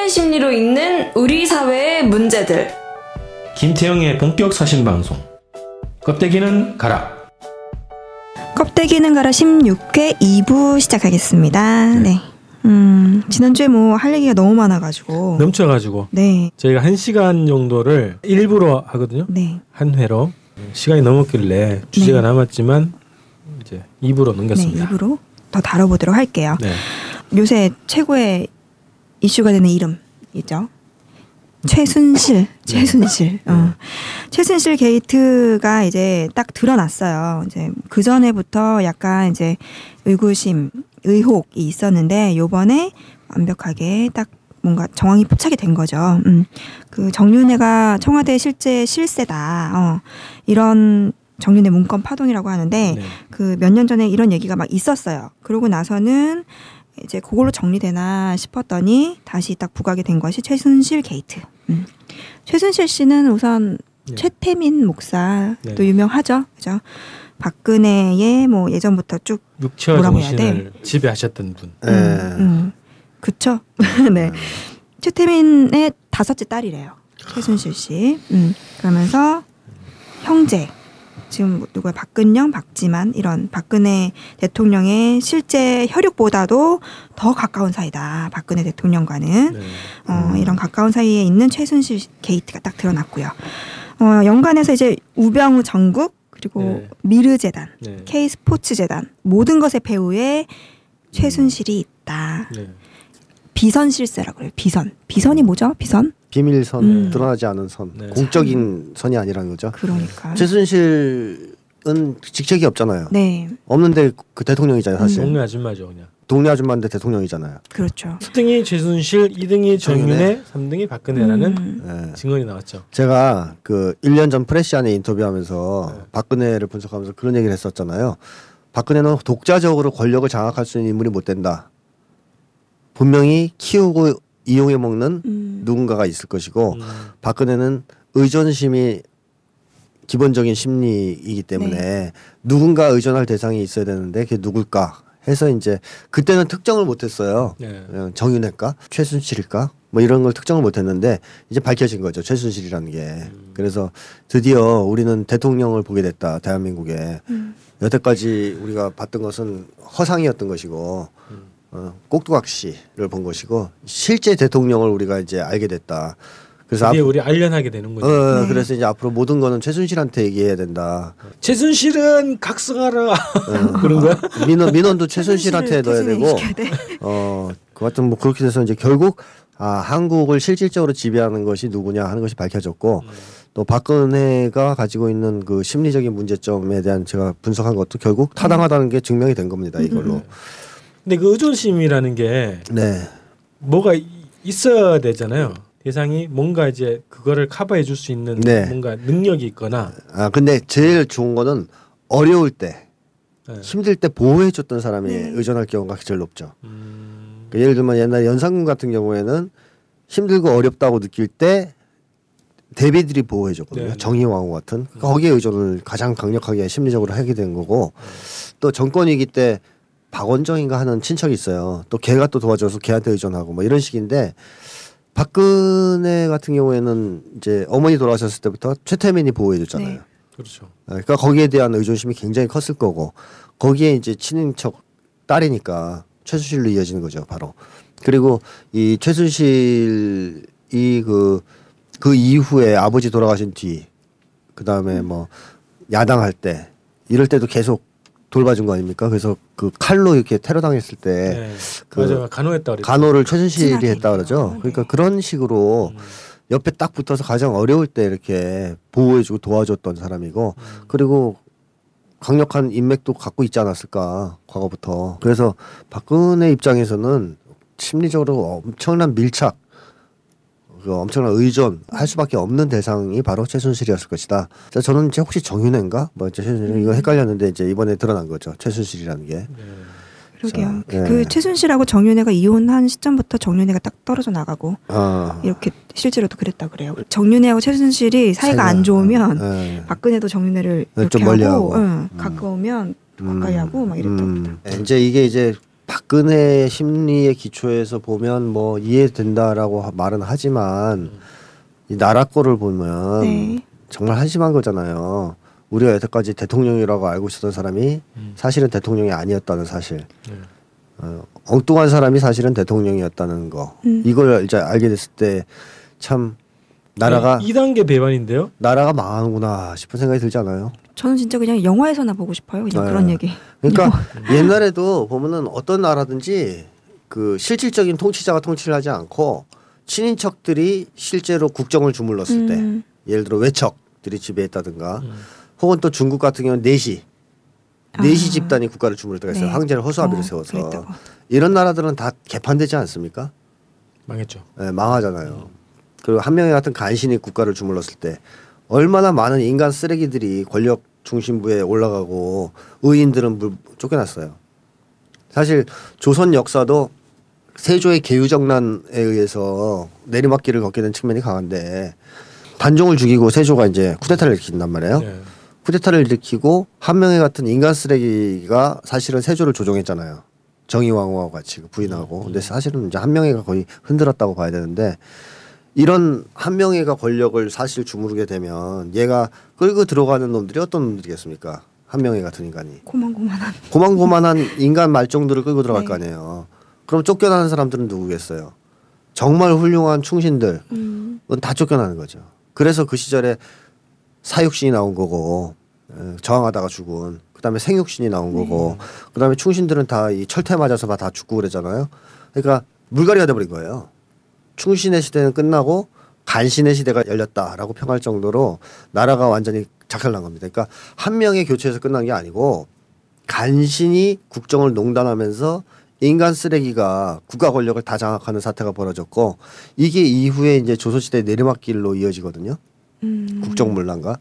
사회 심리로 읽는 우리 사회의 문제들. 김태영의 본격 사신 방송. 껍데기는 가라. 껍데기는 가라 16회 2부 시작하겠습니다. 네. 음, 지난주에 뭐 할 얘기가 너무 많아가지고. 넘쳐가지고 네. 저희가 한 시간 정도를 일부러 하거든요. 네. 한 회로 시간이 넘었길래 주제가 네. 남았지만 이제 2부로 네, 넘겼습니다. 입으로 더 다뤄보도록 할게요. 네. 요새 최고의 이슈가 되는 이름이죠. 최순실, 최순실. 어. 최순실 게이트가 이제 딱 드러났어요. 이제 그 전에부터 약간 이제 의구심, 의혹이 있었는데 요번에 완벽하게 딱 뭔가 정황이 포착이 된 거죠. 음. 그 정윤회가 청와대 실제 실세다. 어. 이런 정윤회 문건 파동이라고 하는데 네. 그몇 년 전에 이런 얘기가 막 있었어요. 그러고 나서는 이제 그걸로 정리되나 싶었더니 다시 딱 부각이 된 것이 최순실 게이트. 음. 최순실 씨는 우선 네. 최태민 목사도 네. 유명하죠. 그죠? 박근혜의 뭐 예전부터 쭉 육처 뭐라고 해야 정신을 지배하셨던 분. 예. 음, 음. 그쵸? 네. 최태민의 다섯째 딸이래요. 최순실 씨. 음. 그러면서 형제. 지금 누구야? 박근영, 박지만 이런 박근혜 대통령의 실제 혈육보다도 더 가까운 사이다. 박근혜 대통령과는 네. 어, 이런 가까운 사이에 있는 최순실 게이트가 딱 드러났고요. 어, 연간에서 이제 우병우 전국 그리고 네. 미르 재단, 네. K 스포츠 재단 모든 것의 배후에 최순실이 있다. 네. 비선 실세라고 그래요. 비선. 비선이 뭐죠? 비선? 비밀선 음. 드러나지 않은 선 네. 공적인 선이 아니라는 거죠. 그러니까. 최순실은 직책이 없잖아요. 네, 없는데 그 대통령이잖아요 사실. 동네 아줌마죠 그냥. 동네 아줌마인데 대통령이잖아요. 그렇죠. 1등이 최순실, 2등이 정윤회, 3등이 박근혜라는 음. 예. 증언이 나왔죠. 제가 그 1년 전 프레시 안에 인터뷰하면서 네. 박근혜를 분석하면서 그런 얘기를 했었잖아요. 박근혜는 독자적으로 권력을 장악할 수 있는 인물이 못 된다. 분명히 키우고 이용해 먹는 음. 누군가가 있을 것이고 음. 박근혜는 의존심이 기본적인 심리이기 때문에 네. 누군가 의존할 대상이 있어야 되는데 그게 누굴까 해서 이제 그때는 특정을 못했어요. 네. 그냥 정윤회일까 최순실일까 뭐 이런 걸 특정을 못했는데 이제 밝혀진 거죠 최순실이라는 게 음. 그래서 드디어 우리는 대통령을 보게 됐다 대한민국에 음. 여태까지 우리가 봤던 것은 허상이었던 것이고 음. 어, 꼭두각시를 본 것이고 실제 대통령을 우리가 이제 알게 됐다. 그래서 앞, 우리 알련하게 되는 거죠. 어, 네. 그래서 이제 앞으로 모든 거는 최순실한테 얘기해야 된다. 최순실은 각성하라 어, 그런 거야? 민원 민원도 최순실한테 넣어야 되고. 어, 그 같은 뭐 그렇게 돼서 이제 결국 아, 한국을 실질적으로 지배하는 것이 누구냐 하는 것이 밝혀졌고 또 박근혜가 가지고 있는 그 심리적인 문제점에 대한 제가 분석한 것도 결국 타당하다는 게 증명이 된 겁니다. 이걸로. 근데 그 의존심이라는 게 네. 뭐가 이- 있어야 되잖아요. 대상이 뭔가 이제 그거를 커버해 줄 수 있는 네. 뭔가 능력이 있거나 아, 근데 제일 좋은 거는 어려울 때 네. 힘들 때 보호해 줬던 사람이 의존할 경우가 제일 높죠. 음, 그 예를 들면 옛날 연산군 같은 경우에는 힘들고 어렵다고 느낄 때 대비들이 보호해 줬거든요. 네. 정의왕후 같은 거기에 의존을 가장 강력하게 심리적으로 하게 된 거고 또 정권위기 때 박원정인가 하는 친척이 있어요. 또 걔가 또 도와줘서 걔한테 의존하고 뭐 이런 식인데 박근혜 같은 경우에는 이제 어머니 돌아가셨을 때부터 최태민이 보호해 줬잖아요. 네. 그렇죠. 그러니까 거기에 대한 의존심이 굉장히 컸을 거고 거기에 이제 친인척 딸이니까 최순실로 이어지는 거죠 바로 그리고 이 최순실 이 그그 그 이후에 아버지 돌아가신 뒤 그 다음에 뭐 야당할 때 이럴 때도 계속 돌봐준 거 아닙니까 그래서 그 칼로 이렇게 테러 당했을 때 네. 그 맞아 간호했다 그랬죠. 간호를 최순실이 했다 그러죠 네. 그러니까 그런 식으로 음. 옆에 딱 붙어서 가장 어려울 때 이렇게 보호해주고 도와줬던 사람이고 음. 그리고 강력한 인맥도 갖고 있지 않았을까 과거부터 그래서 박근혜 입장에서는 심리적으로 엄청난 밀착 그 엄청난 의존 할 수밖에 없는 대상이 바로 최순실이었을 것이다. 자, 저는 이제 혹시 정윤회인가 뭐 최순실 이거 헷갈렸는데 이제 이번에 드러난 거죠 최순실이라는 게. 네. 그러게요. 자, 예. 그 최순실하고 정윤회가 이혼한 시점부터 정윤회가 딱 떨어져 나가고 아, 이렇게 실제로도 그랬다 그래요. 정윤회하고 최순실이 사이가 안 좋으면 예. 박근혜도 정윤회를 네, 이렇게 하고, 하고. 응, 음. 가까우면 가까이 하고 막 이랬답니다. 음. 이제 이게 이제 박근혜 심리의 기초에서 보면 뭐 이해된다라고 하- 말은 하지만 이 나라 거를 보면 네. 정말 한심한 거잖아요. 우리가 여태까지 대통령이라고 알고 있었던 사람이 사실은 대통령이 아니었다는 사실. 네. 어, 엉뚱한 사람이 사실은 대통령이었다는 거. 음. 이걸 이제 알게 됐을 때 참 나라가 네, 2단계 배반인데요. 나라가 망하는구나 싶은 생각이 들지 않아요? 저는 진짜 그냥 영화에서나 보고 싶어요. 그냥 네. 그런 얘기. 그러니까 옛날에도 보면은 어떤 나라든지 그 실질적인 통치자가 통치를 하지 않고 친인척들이 실제로 국정을 주물렀을 때 음. 예를 들어 외척들이 지배했다든가 음. 혹은 또 중국 같은 경우는 내시 아. 내시 집단이 국가를 주무를 때가 있어요. 네. 황제를 허수아비를 어, 세워서 그랬다고. 이런 나라들은 다 개판되지 않습니까? 망했죠. 예, 망하잖아요. 그리고 한 명의 같은 간신이 국가를 주물렀을 때 얼마나 많은 인간 쓰레기들이 권력 중심부에 올라가고 의인들은 물 쫓겨났어요. 사실 조선 역사도 세조의 계유정난에 의해서 내리막길을 걷게 된 측면이 강한데 단종을 죽이고 세조가 이제 쿠데타를 일으킨단 말이에요. 네. 쿠데타를 일으키고 한명의 같은 인간 쓰레기가 사실은 세조를 조종했잖아요. 정의왕후와 같이 부인하고. 근데 사실은 이제 한명회가 거의 흔들었다고 봐야 되는데 이런 한명회가 권력을 사실 주무르게 되면 얘가 끌고 들어가는 놈들이 어떤 놈들이겠습니까? 한명회 같은 인간이. 고만고만한. 고만고만한 인간 말종들을 끌고 들어갈 네. 거 아니에요. 그럼 쫓겨나는 사람들은 누구겠어요? 정말 훌륭한 충신들. 음. 다 쫓겨나는 거죠. 그래서 그 시절에 사육신이 나온 거고 에, 저항하다가 죽은 그다음에 생육신이 나온 거고 그다음에 충신들은 다 이 철퇴 맞아서 막다 죽고 그랬잖아요. 그러니까 물갈이가 돼버린 거예요. 충신의 시대는 끝나고 간신의 시대가 열렸다라고 평할 정도로 나라가 완전히 작살난 겁니다. 그러니까 한 명의 교체에서 끝난 게 아니고 간신히 국정을 농단하면서 인간 쓰레기가 국가 권력을 다 장악하는 사태가 벌어졌고 이게 이후에 이제 조선시대 내리막길로 이어지거든요. 음. 국정문란과.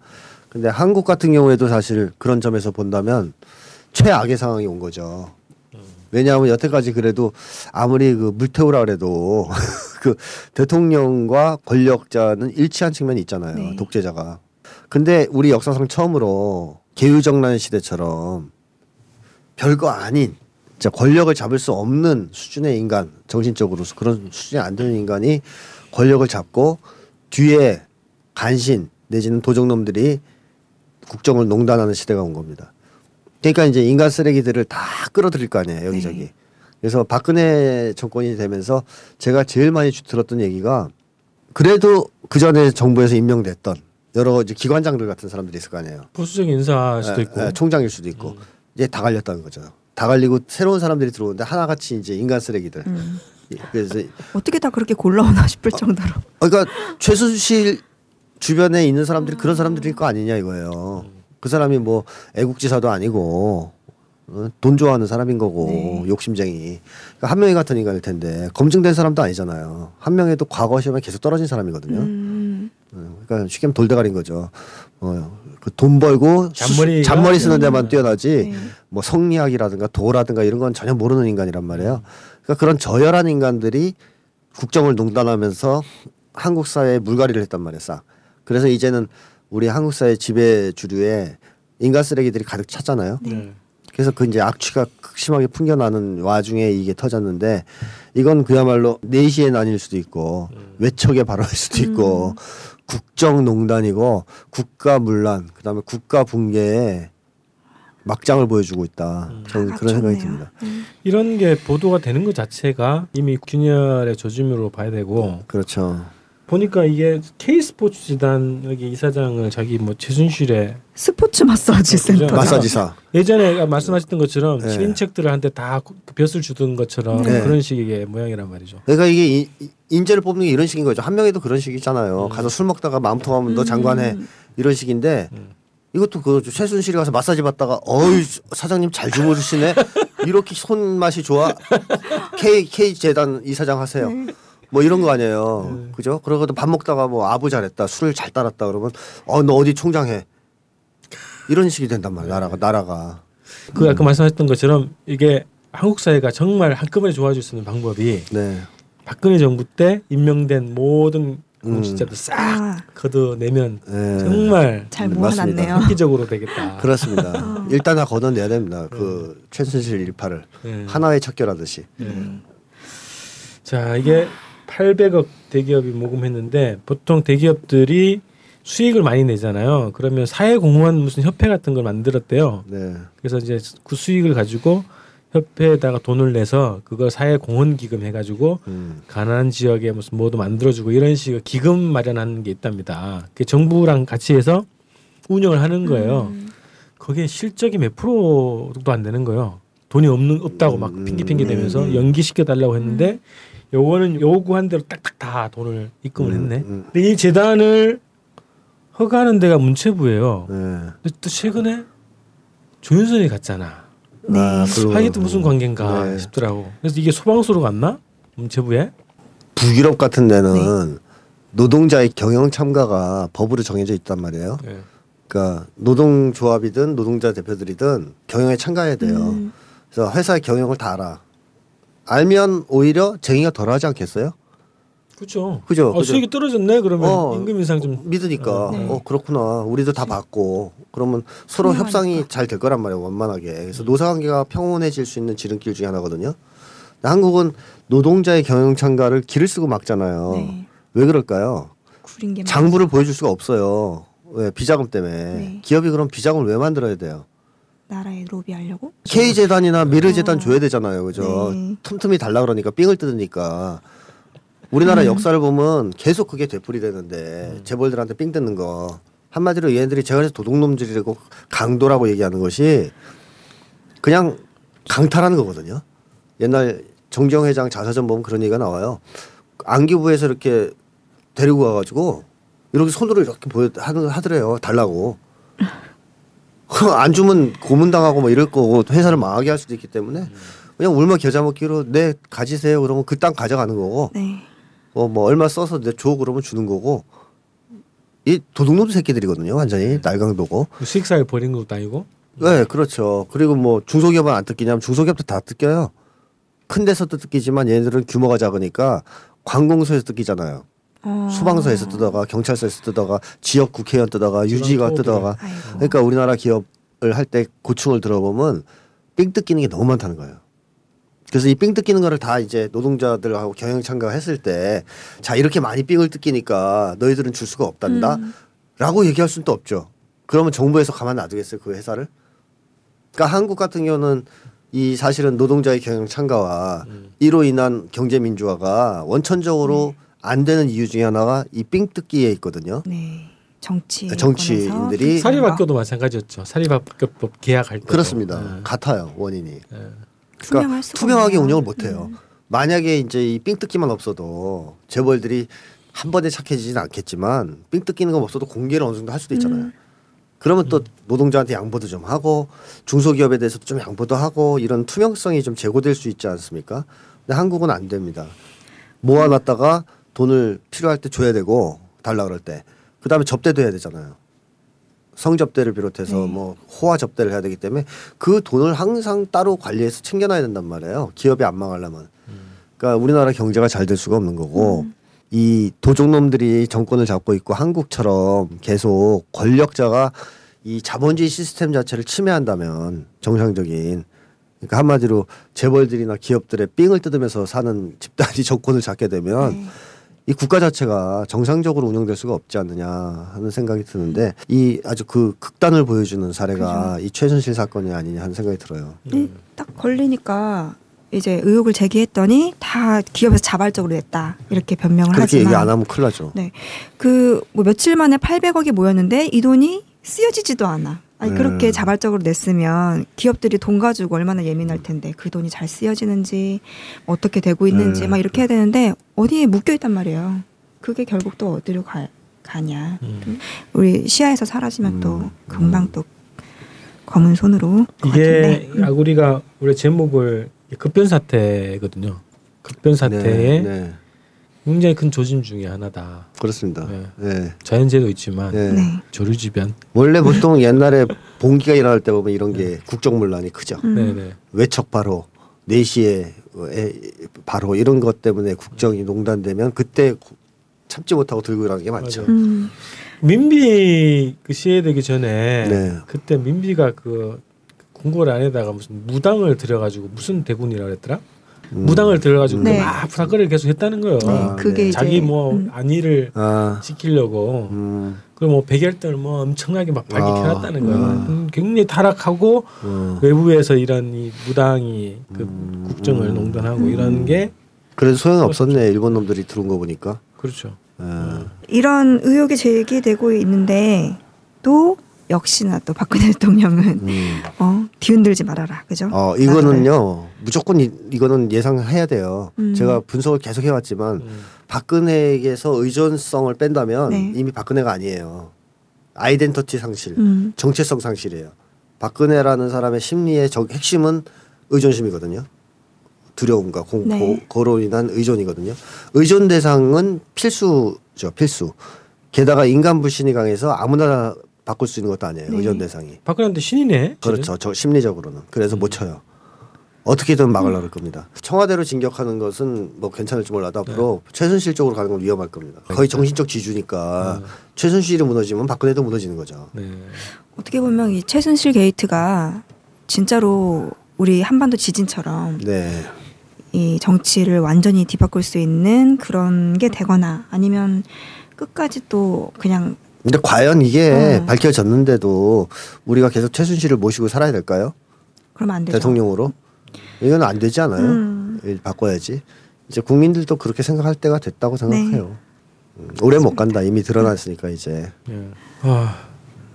근데 한국 같은 경우에도 사실 그런 점에서 본다면 최악의 상황이 온 거죠. 왜냐하면 여태까지 그래도 아무리 그 물태우라 그래도 그 대통령과 권력자는 일치한 측면이 있잖아요. 네. 독재자가. 근데 우리 역사상 처음으로 개유정난 시대처럼 별거 아닌 진짜 권력을 잡을 수 없는 수준의 인간 정신적으로 그런 수준이 안 되는 인간이 권력을 잡고 뒤에 간신 내지는 도적놈들이 국정을 농단하는 시대가 온 겁니다. 그러니까 이제 인간 쓰레기들을 다 끌어들일 거 아니에요 여기저기. 네. 그래서 박근혜 정권이 되면서 제가 제일 많이 주- 들었던 얘기가 그래도 그 전에 정부에서 임명됐던 여러 이제 기관장들 같은 사람들이 있을 거 아니에요. 보수적인 인사일 수도 예, 있고. 예, 총장일 수도 있고 이제 다 갈렸다는 거죠. 다 갈리고 새로운 사람들이 들어오는데 하나같이 이제 인간 쓰레기들. 음. 예, 그래서 어떻게 다 그렇게 골라오나 싶을 정도로. 어, 그러니까 최순실 주변에 있는 사람들이 그런 사람들일 거 아니냐 이거예요. 그 사람이 뭐 애국지사도 아니고 어, 돈 좋아하는 사람인 거고 네. 욕심쟁이. 그러니까 한 명이 같은 인간일 텐데 검증된 사람도 아니잖아요. 한 명에도 과거 시험에 계속 떨어진 사람이거든요. 음. 어, 그러니까 쉽게 하면 돌대가리인 거죠. 어, 그 돈 벌고 잔머리가- 수- 잔머리 쓰는 데만 뛰어나지 네. 뭐 성리학이라든가 도라든가 이런 건 전혀 모르는 인간이란 말이에요. 그러니까 그런 저열한 인간들이 국정을 농단하면서 한국 사회에 물갈이를 했단 말이에요. 싹. 그래서 이제는 우리 한국 사회 지배 주류에 인간 쓰레기들이 가득 찼잖아요. 네. 그래서 그 이제 악취가 극심하게 풍겨나는 와중에 이게 터졌는데 이건 그야말로 내시의 난일 수도 있고 외척의 발언일 수도 있고 국정농단이고 국가 문란 그다음에 국가 붕괴에 막장을 보여주고 있다. 저는 아, 그런 생각이 좋네요. 듭니다. 음. 이런 게 보도가 되는 것 자체가 이미 균열의 조짐으로 봐야 되고 그렇죠. 보니까 이게 K 스포츠 재단 여기 이사장을 자기 뭐 최순실의 스포츠 마사지 센터. 맞아. 마사지사. 예전에 말씀하셨던 것처럼 네. 친인척들한테 다 벼슬 주던 것처럼 네. 그런 식의 모양이란 말이죠. 그러니까 이게 인재를 뽑는 게 이런 식인 거죠. 한 명에도 그런 식이잖아요. 음. 가서 술 먹다가 마음 통하면 너 장관해 이런 식인데 음. 이것도 그 최순실이 가서 마사지 받다가 어이 사장님 잘 주무시네 이렇게 손맛이 좋아 K K 재단 이사장 하세요. 뭐 이런 거 아니에요. 그죠? 그러고도 밥 먹다가 뭐 아부 잘했다 술을 잘 따랐다 그러면 어 너 어디 총장해 이런 식이 된단 말이야 나라가 나라가 그 아까 말씀하셨던 것처럼 이게 한국 사회가 정말 한꺼번에 좋아질 수 있는 방법이 네 박근혜 정부 때 임명된 모든 그럼 음. 진짜 싹 아, 걷어내면 예. 정말 잘 음, 모아놨네요. 획기적으로 되겠다. 그렇습니다. 일단 다 걷어내야 됩니다. 그 최순실 일파를 예. 하나의 척결하듯이. 예. 자 이게 800억 대기업이 모금했는데 보통 대기업들이 수익을 많이 내잖아요. 그러면 사회 공헌 무슨 협회 같은 걸 만들었대요. 네. 그래서 이제 그 수익을 가지고 협회에다가 돈을 내서 그걸 사회 공헌 기금 해가지고 음. 가난한 지역에 무슨 뭐도 만들어주고 이런 식의 기금 마련하는 게 있답니다. 그 정부랑 같이 해서 운영을 하는 거예요. 음. 거기에 실적이 몇 프로도 안 되는 거예요. 돈이 없는 없다고 막 음, 핑계 핑계 대면서 네. 연기시켜 달라고 했는데 요거는 요구한 대로 딱딱 다 돈을 입금을 음, 했네. 음. 근데 이 재단을 허가하는 데가 문체부예요. 네. 근데 또 최근에 조윤선이 갔잖아. 네. 아, 이게 또 무슨 관계인가 네. 싶더라고. 그래서 이게 소방서로 갔나? 문체부에? 북유럽 같은 데는 네. 노동자의 경영 참가가 법으로 정해져 있단 말이에요. 예. 그러니까 노동조합이든 노동자 대표들이든 경영에 참가해야 돼요. 음. 그래서 회사의 경영을 다 알아. 알면 오히려 쟁의가 덜하지 않겠어요? 그렇죠. 그죠, 어, 그죠. 수익이 떨어졌네. 그러면 어, 임금 인상 좀 믿으니까 네. 어 그렇구나 우리도 다 받고 그러면 서로. 협상이 잘 될 거란 말이에요 원만하게 그래서 노사관계가 평온해질 수 있는 지름길 중에 하나거든요 한국은 노동자의 경영 참가를 길을 쓰고 막잖아요 네. 왜 그럴까요 구린 게 장부를 보여줄 수가 없어요 왜 비자금 때문에 네. 기업이 그럼 비자금을 왜 만들어야 돼요 나라에 로비하려고? K 재단이나 미르 어. 재단 줘야 되잖아요 그죠 네. 틈틈이 달라 그러니까 삥을 뜯으니까 우리나라 음. 역사를 보면 계속 그게 되풀이되는데 재벌들한테 삥 뜯는 거 한마디로 얘네들이 제가 그래서 도둑놈들이라고 강도라고 얘기하는 것이 그냥 강탈하는 거거든요. 옛날 정경 회장 자사전 보면 그런 얘기가 나와요. 안기부에서 이렇게 데리고 가가지고 이렇게 손으로 이렇게 보여 하더래요. 달라고. 안 주면 고문당하고 뭐 이럴 거고 회사를 망하게 할 수도 있기 때문에 그냥 울며 겨자 먹기로 네 가지세요. 그러면 그 땅 가져가는 거고. 네. 어 뭐 얼마 써서 내 줘 그러면 주는 거고. 이 도둑놈 새끼들이거든요. 완전히 날강도고. 수익사에 버린 것도 아니고. 네 그렇죠. 그리고 뭐 중소기업은 안 뜯기냐면 중소기업도 다 뜯겨요. 큰 데서도 뜯기지만 얘네들은 규모가 작으니까 관공서에서 뜯기잖아요 어. 소방서에서 뜯어가 경찰서에서 뜯어가 지역 국회의원 뜯어가 유지가 뜯어가 아이고. 그러니까 우리나라 기업을 할 때 고충을 들어보면 삥 뜯기는 게 너무 많다는 거예요. 그래서 이 삥 뜯기는 거를 다 이제 노동자들하고 경영 참가 했을 때 자 이렇게 많이 삥을 뜯기니까 너희들은 줄 수가 없단다 음. 라고 얘기할 수는 또 없죠. 그러면 정부에서 가만 놔두겠어요 그 회사를? 그러니까 한국 같은 경우는 이 사실은 노동자의 경영 참가와 음. 이로 인한 경제 민주화가 원천적으로 안 되는 이유 중에 하나가 이 삥 뜯기에 있거든요. 네. 정치 정치인들이 사립학교도 마찬가지였죠. 사립학교법 계약할 때. 그렇습니다. 네. 같아요 원인이. 투명할 그러니까 투명하게 없네요. 운영을 못 해요. 음. 만약에 이제 이 삥 뜯기만 없어도 재벌들이 한 번에 착해지지는 않겠지만 삥 뜯기는 거 없어도 공개를 어느 정도 할 수도 있잖아요. 음. 그러면 또 노동자한테 양보도 좀 하고 중소기업에 대해서도 좀 양보도 하고 이런 투명성이 좀 제고될 수 있지 않습니까? 근데 한국은 안 됩니다. 모아놨다가 돈을 필요할 때 줘야 되고 달라 그럴 때 그다음에 접대도 해야 되잖아요. 성접대를 비롯해서 네. 뭐 호화 접대를 해야 되기 때문에 그 돈을 항상 따로 관리해서 챙겨놔야 된단 말이에요. 기업이 안 망하려면. 그러니까 우리나라 경제가 잘 될 수가 없는 거고 이 도둑놈들이 정권을 잡고 있고 한국처럼 계속 권력자가 이 자본주의 시스템 자체를 침해한다면 정상적인 그러니까 한마디로 재벌들이나 기업들의 삥을 뜯으면서 사는 집단이 정권을 잡게 되면 네. 이 국가 자체가 정상적으로 운영될 수가 없지 않느냐 하는 생각이 드는데 이 아주 그 극단을 보여주는 사례가 이 최순실 사건이 아니냐 하는 생각이 들어요. 네, 딱 걸리니까 이제 의혹을 제기했더니 다 기업에서 자발적으로 냈다 이렇게 변명을 그렇게 하지만 얘기 안 하면 큰일 나죠. 네. 그 뭐 며칠 만에 800억이 모였는데 이 돈이 쓰여지지도 않아. 아니 네. 그렇게 자발적으로 냈으면 기업들이 돈 가지고 얼마나 예민할 텐데 그 돈이 잘 쓰여지는지 어떻게 되고 있는지 네. 막 이렇게 해야 되는데 어디에 묶여 있단 말이에요. 그게 결국 또 어디로 가, 가냐. 음. 우리 시야에서 사라지면 음. 또 금방 또 검은 손으로 것 이게. 아구리가 원래 제목을 급변 사태거든요. 급변 사태의 네, 네. 굉장히 큰 조짐 중에 하나다. 그렇습니다. 네. 네. 자연재해도 있지만 네. 네. 조류지변. 원래 보통 옛날에 봉기가 일어날 때 보면 이런 게 국정문란이 크죠. 음. 네네. 외척 바로 4시에 바로 이런 것 때문에 국정이 농단되면 그때 구- 참지 못하고 들고 일하는 게 많죠. 맞아요. 음. 민비 그 시해되기 전에 네. 그때 민비가 그 궁궐 안에다가 무슨 무당을 들여가지고 무슨 대군이라 그랬더라? 음. 무당을 들여가지고 네. 막 부사거리를 계속 했다는 거예요. 네, 아, 그게 네. 이제 자기 뭐 음. 안위를 아, 지키려고 음, 그리고 뭐 백열등을 뭐 엄청나게 막 밝게 아, 켜놨다는 거야. 음. 음, 굉장히 타락하고 음. 외부에서 이런 이 무당이 그 음, 국정을 음. 농단하고 이런 게 그래도 소용 없었네 일본 놈들이 들어온 거 보니까. 그렇죠. 예. 이런 의혹이 제기되고 있는데 또 역시나 또 박근혜 대통령은 음. 어 뒤흔들지 말아라 그죠? 어 이거는요 무조건 이, 이거는 예상해야 돼요. 음. 제가 분석을 계속 해왔지만 음. 박근혜에게서 의존성을 뺀다면 네. 이미 박근혜가 아니에요. 아이덴티티 상실, 음. 정체성 상실이에요. 박근혜라는 사람의 심리의 적, 핵심은 의존심이거든요. 두려움과 공포, 네. 거로 인한 의존이거든요. 의존 대상은 필수죠, 필수. 게다가 인간 불신이 강해서 아무나 바꿀 수 있는 것도 아니에요. 네. 의존 대상이. 박근혜한테 신이네. 그렇죠. 저 심리적으로는 그래서 못 쳐요. 어떻게든 막으려고 할 겁니다. 청와대로 진격하는 것은 뭐 괜찮을지 몰라도 앞으로 최순실 쪽으로 가는 건 위험할 겁니다. 거의 정신적 지주니까 최순실이 무너지면 박근혜도 무너지는 거죠. 네. 어떻게 보면 이 최순실 게이트가 진짜로 우리 한반도 지진처럼 네. 이 정치를 완전히 뒤바꿀 수 있는 그런 게 되거나 아니면 끝까지 또 그냥 근데 과연 이게 어. 밝혀졌는데도 우리가 계속 최순실을 모시고 살아야 될까요? 그러면 안 되죠. 대통령으로? 이건 안 되지 않아요? 음. 일 바꿔야지. 이제 국민들도 그렇게 생각할 때가 됐다고 네. 생각해요. 음, 오래 못 간다. 이미 드러났으니까 이제. 예. 아,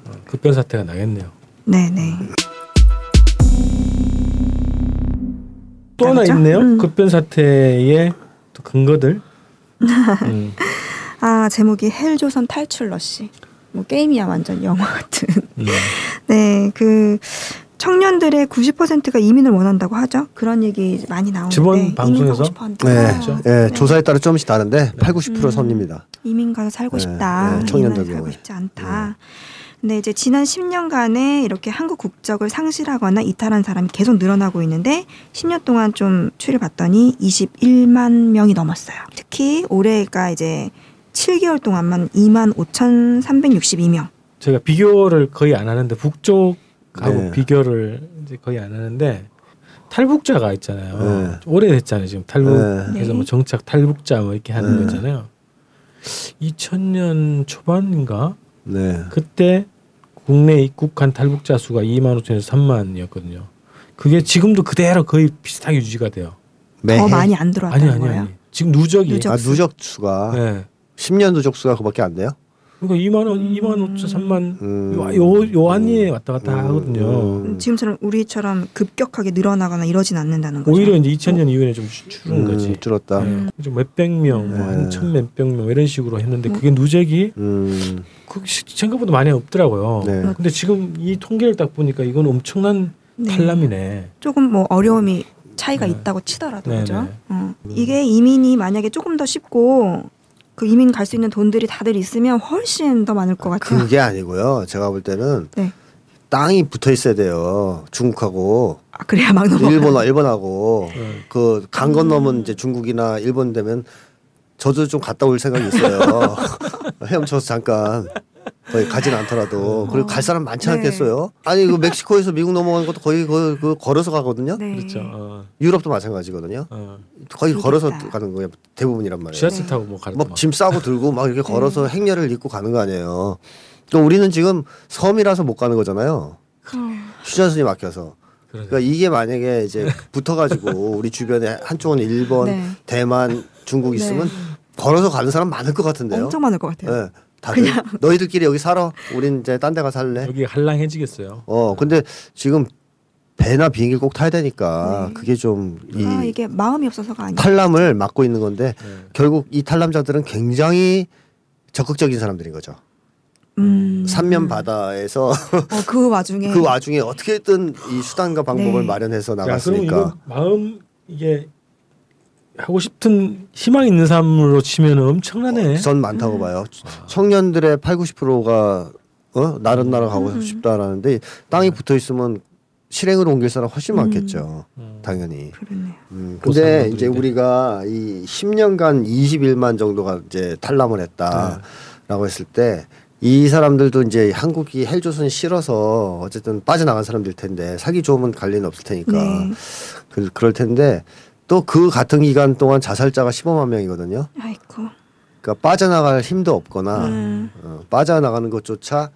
아, 급변 사태가 나겠네요. 네네. 또 하나? 있네요. 음. 급변 사태의 또 근거들. 음. 아 제목이 헬조선 탈출 러시. 뭐 게임이야 완전 영화 같은. 음. 네, 그 청년들의 90%가 이민을 원한다고 하죠. 그런 얘기 많이 나오는데 이민 방송에서? 네. 그렇죠. 예, 네. 조사에 따라 조금씩 다른데 8, 90% 음. 선입니다. 이민 가서 살고 네, 싶다. 네, 청년들 살고. 싶지 않다. 근데 이제 지난 10년간에 이렇게 한국 국적을 상실하거나 이탈한 사람이 계속 늘어나고 있는데 10년 동안 좀 추이를 봤더니 21만 명이 넘었어요. 특히 올해가 이제 7개월 동안만 2만 5,362명. 제가 비교를 거의 안 하는데 북쪽하고 네. 비교를 이제 거의 안 하는데 탈북자가 있잖아요. 네. 오래됐잖아요. 지금 탈북해서 네. 뭐 정착 탈북자 뭐 이렇게 하는 네. 거잖아요. 2000년 초반인가 네. 그때 국내 입국한 탈북자 수가 2만 5천에서 3만이었거든요. 그게 지금도 그대로 거의 비슷하게 유지가 돼요. 매해. 더 많이 안 아니 들어왔다는 아니 거예요. 아니. 지금 누적이 누적. 아, 누적 수가 네. 10년 누적 수가 그밖에 안 돼요? 그러니까 2만 원, 2만 5천, 3만 음. 요, 요, 요 한위에 왔다 갔다 음. 하거든요. 음. 지금처럼 우리처럼 급격하게 늘어나거나 이러진 않는다는 거죠. 오히려 이제 2000년 이후에 좀 줄- 줄은 음, 거지. 줄었다. 음. 좀 몇백 명, 네. 뭐한천 몇백 명 이런 식으로 했는데 그게 누적이 음. 그 시- 생각보다 많이 없더라고요. 네. 근데 지금 이 통계를 딱 보니까 이건 엄청난 네. 탈남이네. 조금 뭐 어려움이 차이가 네. 있다고 치더라도 네, 그죠? 네. 어. 이게 이민이 만약에 조금 더 쉽고 그 이민 갈 수 있는 돈들이 다들 있으면 훨씬 더 많을 것 같아요. 그게 아니고요. 제가 볼 때는 네. 땅이 붙어 있어야 돼요. 중국하고 아, 그래야 막 넘어. 일본 일본하고 네. 그강 건너면 이제 중국이나 일본 되면 저도 좀 갔다 올 생각이 있어요. 헤엄쳐서 잠깐 거의 가진 않더라도 그리고 갈 사람 많지 네. 않겠어요? 아니 그 멕시코에서 미국 넘어가는 것도 거의 그, 그 걸어서 가거든요. 네. 그렇죠. 어, 유럽도 마찬가지거든요. 어. 거의. 걸어서 가는 거예요. 대부분이란 말이에요. 지하철 네. 타고 뭐 가는 뭐짐 싸고 들고 막 이렇게 네. 걸어서 행렬을 잇고 가는 거 아니에요. 또 우리는 지금 섬이라서 못 가는 거잖아요. 휴전선이 막혀서. 그러니까 이게 만약에 이제 붙어가지고 우리 주변에 한쪽은 일본, 네. 대만, 중국 네. 있으면 걸어서 가는 사람 많을 것 같은데요. 엄청 많을 것 같아요. 예. 다들 너희들끼리 여기 살아. 우린 이제 딴 데 가 살래. 여기 한랑해지겠어요. 어 근데 지금 배나 비행기를 꼭 타야 되니까 네. 그게 좀 이 아 이게 마음이 없어서가 아니에요. 탈남을 막고 있는 건데 네. 결국 이 탈남자들은 굉장히 적극적인 사람들인 거죠. 음. 삼면 바다에서 어, 그 와중에 그 와중에 어떻게든 이 수단과 방법을 네. 마련해서 야, 나갔으니까 이거 마음 이게 하고 싶은 희망 있는 삶으로 치면 엄청나네. 전 많다고 봐요. 청년들의 8, 90%가 어? 나른 나라 가고 음. 싶다라는데 땅이 붙어 있으면 실행으로 옮길 사람 훨씬 음. 많겠죠. 음. 당연히. 그렇네요. 음, 근데. 이제 우리가 이 10년간 21만 정도가 이제 탈남을 했다라고 했을 때 이 사람들도 이제 한국이 헬조선이 싫어서 어쨌든 빠져나간 사람들 텐데 살기 좋으면 갈 리는 없을 테니까 네. 그, 그럴 텐데 또 그 같은 기간 동안 자살자가 15만 명이거든요. 아이고. 그러니까 빠져나갈 힘도 없거나 음. 어, 빠져나가는 것조차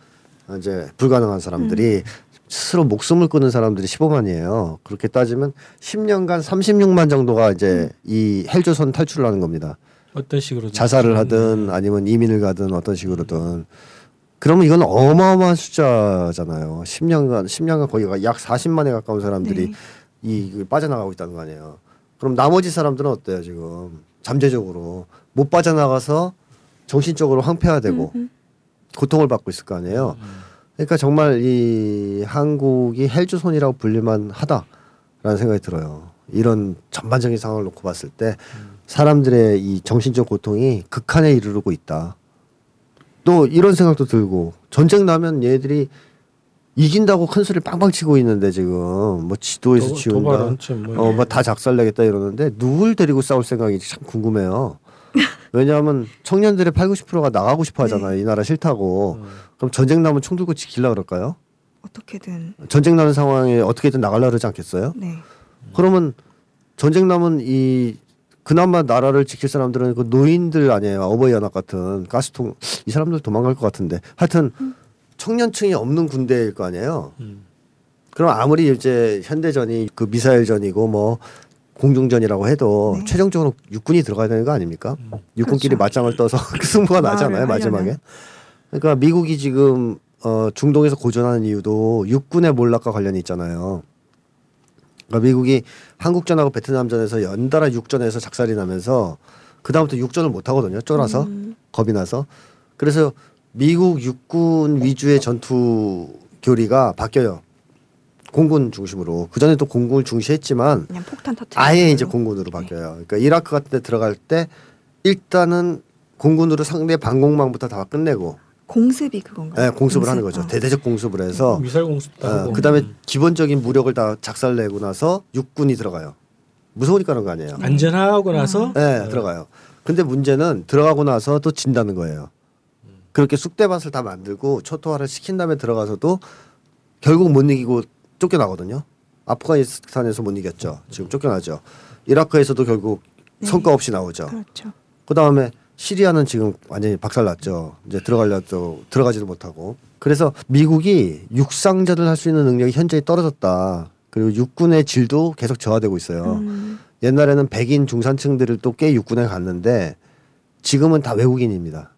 이제 불가능한 사람들이 스스로 목숨을 끊은 사람들이 15만이에요. 그렇게 따지면 10년간 36만 정도가 이제 이 헬조선 탈출을 하는 겁니다. 어떤 식으로 자살을 하든 아니면 이민을 가든 어떤 식으로든 그러면 이건 어마어마한 숫자잖아요. 10년간 10년간 거의 약 40만에 가까운 사람들이 네. 이 이걸 빠져나가고 있다는 거 아니에요. 그럼 나머지 사람들은 어때요 지금 잠재적으로 못 빠져나가서 정신적으로 황폐화되고 음, 고통을 받고 있을 거 아니에요. 그러니까 정말 이 한국이 헬조선이라고 불릴만 하다라는 생각이 들어요. 이런 전반적인 상황을 놓고 봤을 때 사람들의 이 정신적 고통이 극한에 이르르고 있다. 또 이런 생각도 들고 전쟁 나면 얘들이 이긴다고 큰 소리 빵빵 치고 있는데 지금 뭐 지도에서 지운다. 도발한체 뭐 어, 뭐다 작살내겠다 이러는데 누굴 데리고 싸울 생각인지 참 궁금해요. 왜냐하면 청년들의 8, 90%가 나가고 싶어 하잖아요. 이 나라 싫다고. 그럼 전쟁 나면 총 들고 지킬라 그럴까요? 어떻게든. 전쟁 나는 상황에 어떻게든 나갈라 그러지 않겠어요? 네. 그러면 전쟁 나면 이 그나마 나라를 지킬 사람들은 그 노인들 아니에요. 어버이 연합 같은 가스통 이 사람들 도망갈 것 같은데. 하여튼 청년층이 없는 군대일 거 아니에요. 음. 그럼 아무리 이제 현대전이 그 미사일전이고 뭐 공중전이라고 해도 네. 최종적으로 육군이 들어가야 되는 거 아닙니까? 육군끼리 그렇죠. 맞짱을 떠서 그 승부가 나잖아요 마지막에. 그러니까 미국이 지금 어 중동에서 고전하는 이유도 육군의 몰락과 관련이 있잖아요. 그러니까 미국이 한국전하고 베트남전에서 연달아 육전에서 작살이 나면서 그 다음부터 육전을 못 하거든요. 쫄아서 음. 겁이 나서. 그래서 미국 육군 위주의 전투 교리가 바뀌어요. 공군 중심으로. 그 전에 또 공군을 중시했지만 그냥 폭탄 아예 걸로. 이제 공군으로 바뀌어요. 그러니까 이라크 같은 데 들어갈 때 일단은 공군으로 상대 방공망부터 다 끝내고 공습이 그건가요? 예, 공습을 하는. 거죠. 어. 대대적 공습을 해서 미사일 공습도 하고 어, 그다음에 음. 기본적인 무력을 다 작살내고 나서 육군이 들어가요. 무서우니까 그런 거 아니에요. 안전하고 나서 네, 어, 들어가요. 근데 문제는 들어가고 나서 또 진다는 거예요. 그렇게 쑥대밭을 다 만들고 초토화를 시킨 다음에 들어가서도 결국 못 이기고 쫓겨나거든요. 아프가니스탄에서 못 이겼죠. 지금 쫓겨나죠. 이라크에서도 결국 네. 성과 없이 나오죠. 그렇죠. 그 다음에 시리아는 지금 완전히 박살났죠. 이제 들어가려도 들어가지도 못하고. 그래서 미국이 육상전을 할 수 있는 능력이 현저히 떨어졌다. 그리고 육군의 질도 계속 저하되고 있어요. 음. 옛날에는 백인 중산층들을 또 꽤 육군에 갔는데 지금은 다 외국인입니다.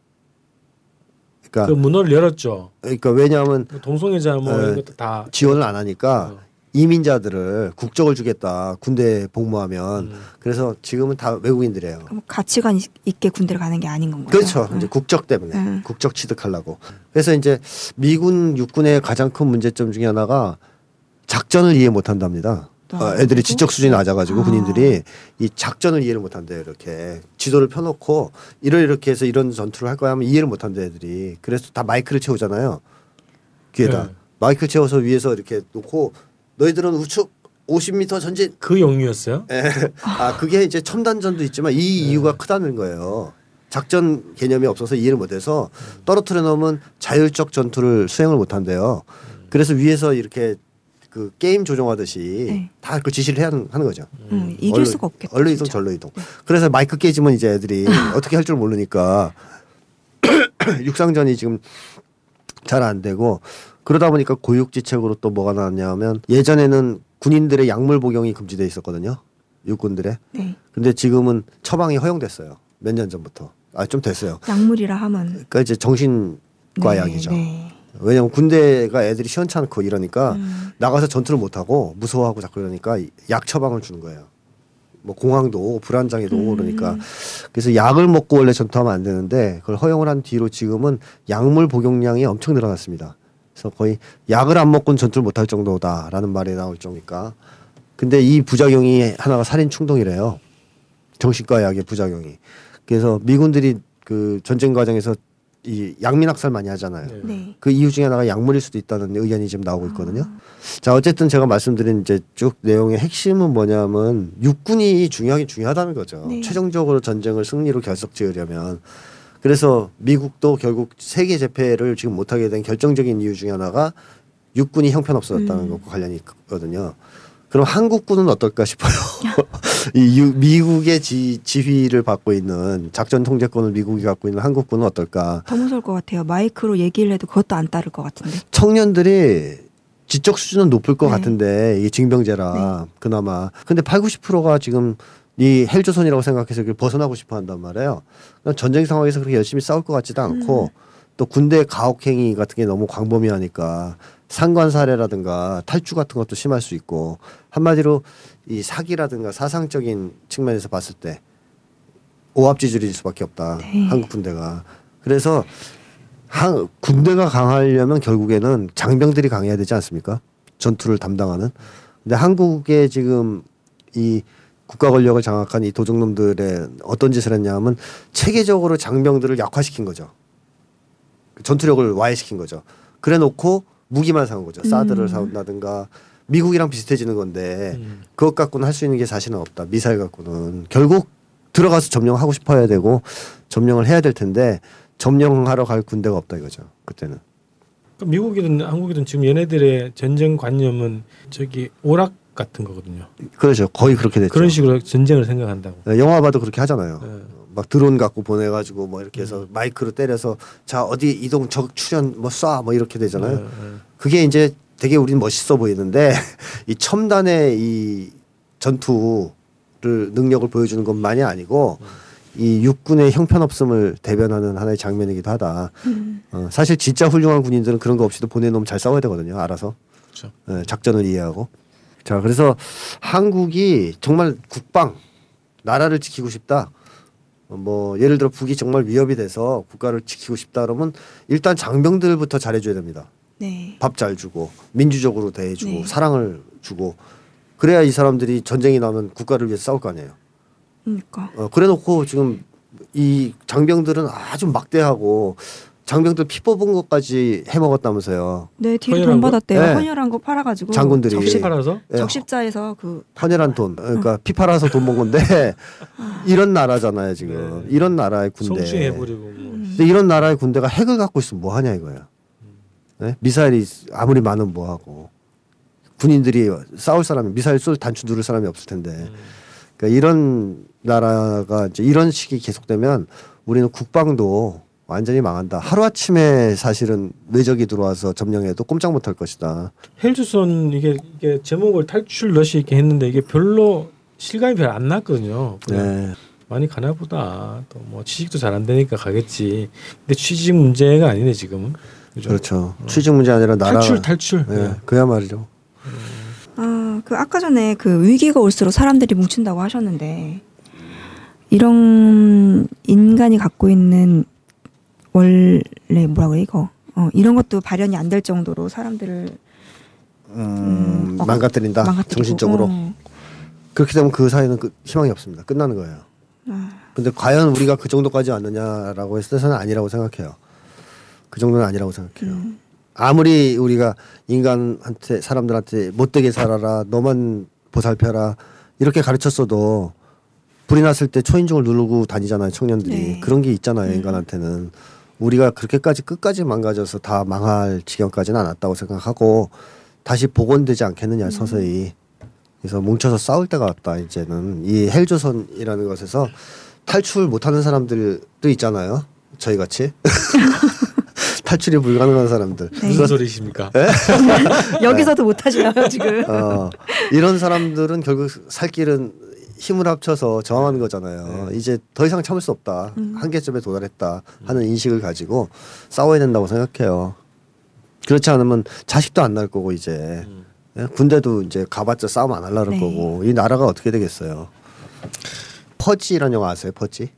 그 그러니까 문호를 열었죠. 그러니까 왜냐하면 뭐 동성애자 뭐 네. 이런 것도 다 지원을 안 하니까 어. 이민자들을 국적을 주겠다 군대 복무하면 음. 그래서 지금은 다 외국인들이에요. 그럼 가치관 있- 있게 군대를 가는 게 아닌 건가요? 그렇죠. 음. 이제 국적 때문에 음. 국적 취득하려고. 그래서 이제 미군 육군의 가장 큰 문제점 중에 하나가 작전을 이해 못 한답니다. 또 어, 안 애들이? 지적 수준이 낮아가지고 아. 군인들이 이 작전을 이해를 못 한대요. 이렇게 지도를 펴놓고 이런 이렇게 해서 이런 전투를 할 거야 하면 이해를 못 한대 애들이. 그래서 다 마이크를 채우잖아요. 귀에다 네. 마이크를 채워서 위에서 이렇게 놓고 너희들은 우측 50m 전진. 그 용이었어요. 예. 아 그게 이제 첨단전도 있지만 이 이유가 크다는 거예요. 작전 개념이 없어서 이해를 못해서 떨어뜨려 놓으면 자율적 전투를 수행을 못한대요. 그래서 위에서 이렇게 그 게임 조종하듯이 네. 다그 지시를 해야 하는, 하는 거죠. 음, 이길 얼로- 수가 없겠다. 얼로 이동. 절로 이동. 그래서 마이크 깨지면 이제 애들이 어떻게 할 줄 모르니까 육상전이 지금 잘 안 되고 그러다 보니까 고육지책으로 또 뭐가 나왔냐면 예전에는 군인들의 약물 복용이 금지돼 있었거든요. 육군들의. 네. 근데 지금은 처방이 허용됐어요. 몇 년 전부터. 아 좀 됐어요. 약물이라 하면 그러니까 이제 정신과 네, 약이죠. 네. 왜냐면 군대가 애들이 시원찮고 이러니까 음. 나가서 전투를 못 하고 무서워하고 자꾸 이러니까 약 처방을 주는 거예요. 뭐 공황도 오고 불안장애도 오고 음. 그러니까 그래서 약을 먹고 원래 전투하면 안 되는데 그걸 허용을 한 뒤로 지금은 약물 복용량이 엄청 늘어났습니다. 그래서 거의 약을 안 먹고는 전투를 못 할 정도다라는 말이 나올 정도니까. 근데 이 부작용이 하나가 살인 충동이래요. 정신과 약의 부작용이. 그래서 미군들이 그 전쟁 과정에서 이 양민학살 많이 하잖아요. 네. 네. 그 이유 중에 하나가 약물일 수도 있다는 의견이 지금 나오고 있거든요. 자 어쨌든 제가 말씀드린 이제 쭉 내용의 핵심은 뭐냐면 육군이 중요하긴 중요하다는 거죠. 네. 최종적으로 전쟁을 승리로 결석지으려면 그래서 미국도 결국 세계 재패를 지금 못하게 된 결정적인 이유 중에 하나가 육군이 형편없어졌다는 음. 것과 관련이 있거든요. 그럼 한국군은 어떨까 싶어요. 이 유- 미국의 지, 지휘를 받고 있는 작전 통제권을 미국이 갖고 있는 한국군은 어떨까? 더 무서울 것 같아요. 마이크로 얘기를 해도 그것도 안 따를 것 같은데. 청년들이 지적 수준은 높을 것 네. 같은데 이게 징병제라 그나마 근데 8, 90%가 지금 이 헬조선이라고 생각해서 벗어나고 싶어 한단 말이에요. 그냥 전쟁 상황에서 그렇게 열심히 싸울 것 같지도 않고 또 군대 가혹행위 같은 게 너무 광범위하니까 상관 사례라든가 탈주 같은 것도 심할 수 있고 한마디로 이 사기라든가 사상적인 측면에서 봤을 때 오합지졸일 수밖에 없다. 네. 한국 군대가. 그래서 한 군대가 강하려면 결국에는 장병들이 강해야 되지 않습니까? 전투를 담당하는. 근데 한국의 지금 이 국가 권력을 장악한 이 도적놈들의 어떤 짓을 했냐면 체계적으로 장병들을 약화시킨 거죠. 그 전투력을 와해시킨 거죠. 그래 놓고 무기만 사온 거죠. 사드를 음. 사온다든가 미국이랑 비슷해지는 건데 음. 그것 갖고는 할 수 있는 게 사실은 없다. 미사일 갖고는 결국 들어가서 점령하고 싶어야 되고 점령을 해야 될 텐데 점령하러 갈 군대가 없다 이거죠. 그때는. 그러니까 미국이든 한국이든 지금 얘네들의 전쟁 관념은 저기 오락 같은 거거든요. 그렇죠. 거의 그렇게 됐죠. 그런 식으로 전쟁을 생각한다고. 네, 영화 봐도 그렇게 하잖아요. 네. 막 드론 갖고 보내가지고 뭐 이렇게 해서 마이크로 때려서 자 어디 이동 적 출현 뭐쏴 뭐 이렇게 되잖아요. 네, 네. 그게 이제 되게 우린 멋있어 보이는데 이 첨단의 이 전투를 능력을 보여주는 것만이 아니고 이 육군의 형편없음을 대변하는 하나의 장면이기도 하다. 음. 어, 사실 진짜 훌륭한 군인들은 그런 거 없이도 보내놓으면 잘 싸워야 되거든요. 알아서 그렇죠. 예, 작전을 이해하고. 자 그래서 한국이 정말 국방 나라를 지키고 싶다. 어, 뭐 예를 들어 북이 정말 위협이 돼서 국가를 지키고 싶다 그러면 일단 장병들부터 잘해줘야 됩니다. 네. 밥 잘 주고 민주적으로 대해주고 네. 사랑을 주고 그래야 이 사람들이 전쟁이 나면 국가를 위해서 싸울 거 아니에요. 그러니까. 어, 그래놓고 지금 이 장병들은 아주 막대하고 장병들 피 뽑은 것까지 해 먹었다면서요. 네, 뒤로 헌혈한 돈 거? 받았대요. 네. 헌혈한 거 팔아가지고. 장군들이. 적십, 팔아서 예, 적십자에서 그 헌혈한 돈, 그러니까 피 팔아서 돈 번 건데 이런 나라잖아요 지금. 네. 이런 나라의 군대. 성취해버리고 뭐. 근데 이런 나라의 군대가 핵을 갖고 있으면 뭐 하냐 이거야. 네? 미사일이 아무리 많으면 뭐 하고 군인들이 싸울 사람이 미사일 쏠 단추 누를 사람이 없을 텐데. 그러니까 이런 나라가 이제 이런 식이 계속되면 우리는 국방도 완전히 망한다. 하루 아침에 사실은 외적이 들어와서 점령해도 꼼짝 못할 것이다. 헬주선 이게 이게 제목을 탈출 러시 이렇게 했는데 이게 별로 실감이 별 안 났거든요. 네. 많이 가나 보다. 또 뭐 취직도 잘 안 되니까 가겠지. 근데 취직 문제가 아니네 지금은. 그죠? 그렇죠. 취직 문제 아니라 나라 탈출 탈출. 네, 네. 그야말이죠. 아, 그 아까 전에 그 위기가 올수록 사람들이 뭉친다고 하셨는데 이런 인간이 갖고 있는 원래 뭐라 그래 이거 어, 이런 것도 발현이 안 될 정도로 사람들을 음, 음, 어, 망가뜨린다. 망가뜨리고, 정신적으로. 어. 그렇게 되면 그 사회는 그 희망이 없습니다. 끝나는 거예요. 아, 근데 과연 우리가 그 정도까지 왔느냐라고 했을 때는 아니라고 생각해요. 그 정도는 아니라고 생각해요. 음. 아무리 우리가 인간한테 사람들한테 못되게 살아라 너만 보살펴라 이렇게 가르쳤어도 불이 났을 때 초인종을 누르고 다니잖아요 청년들이 네. 그런 게 있잖아요 인간한테는 우리가 그렇게까지 끝까지 망가져서 다 망할 지경까지는 않았다고 생각하고 다시 복원되지 않겠느냐 서서히. 그래서 뭉쳐서 싸울 때가 왔다 이제는. 이 헬조선이라는 것에서 탈출 못하는 사람들도 있잖아요 저희 같이. 탈출이 불가능한 사람들. 네. 무슨 소리십니까? 여기서도 못 하시나요 지금? 어, 이런 사람들은 결국 살 길은 힘을 합쳐서 저항하는 거잖아요. 이제 더 이상 참을 수 없다. 한계점에 도달했다 하는 인식을 가지고 싸워야 된다고 생각해요. 그렇지 않으면 자식도 안 날 거고 이제 예? 군대도 이제 가봤자 싸움 안 하려는 네. 거고 이 나라가 어떻게 되겠어요. 퍼지라는 영화 아세요? 퍼지?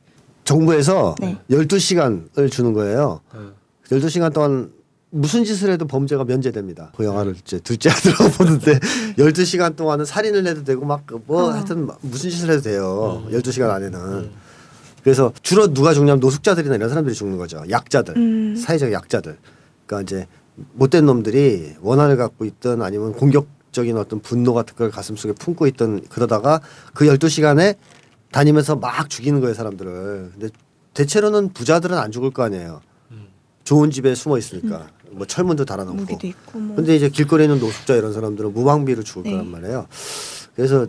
정부에서 네. 12시간을 주는 거예요. 네. 12시간 동안 무슨 짓을 해도 범죄가 면제됩니다. 그 영화를 이제 둘째 아들하고 보는데 12시간 동안은 살인을 해도 되고 막뭐 어. 하여튼 막 무슨 짓을 해도 돼요. 12시간 안에는. 그래서 주로 누가 죽냐면 노숙자들이나 이런 사람들이 죽는 거죠. 약자들, 음. 사회적 약자들. 그러니까 이제 못된 놈들이 원한을 갖고 있든 아니면 공격적인 어떤 분노 같은 걸 가슴 속에 품고 있던 그러다가 그 12시간에 다니면서 막 죽이는 거예요, 사람들을. 근데 대체로는 부자들은 안 죽을 거 아니에요. 좋은 집에 숨어 있으니까. 뭐 철문도 달아놓고. 무기도 있고 뭐. 근데 이제 길거리에 있는 노숙자 이런 사람들은 무방비로 죽을 네. 거란 말이에요. 그래서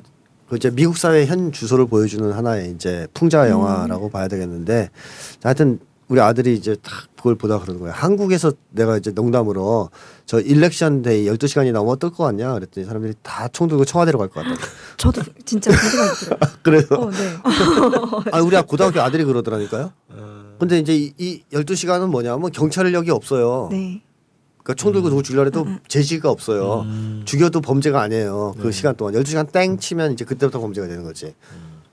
그 이제 미국 사회 현 주소를 보여주는 하나의 이제 풍자 영화라고 봐야 되겠는데 하여튼 우리 아들이 이제 딱 그걸 보다 그러는 거예요. 한국에서 내가 이제 농담으로 저 election day 12시간이 나오면 어떨 것 같냐 그랬더니 사람들이 다 총 들고 청와대로 갈 것 같다. 저도 진짜 그 생각이 들어요. 그래서 어, 네. 아 우리 고등학교 아들이 그러더라니까요. 어, 근데 이제 이, 이 12시간은 뭐냐면 경찰력이 없어요. 네. 그러니까 총 들고 누구 죽이려 해도 제지가 없어요. 음. 죽여도 범죄가 아니에요. 그 시간 동안 12시간 땡 치면 이제 그때부터 범죄가 되는 거지.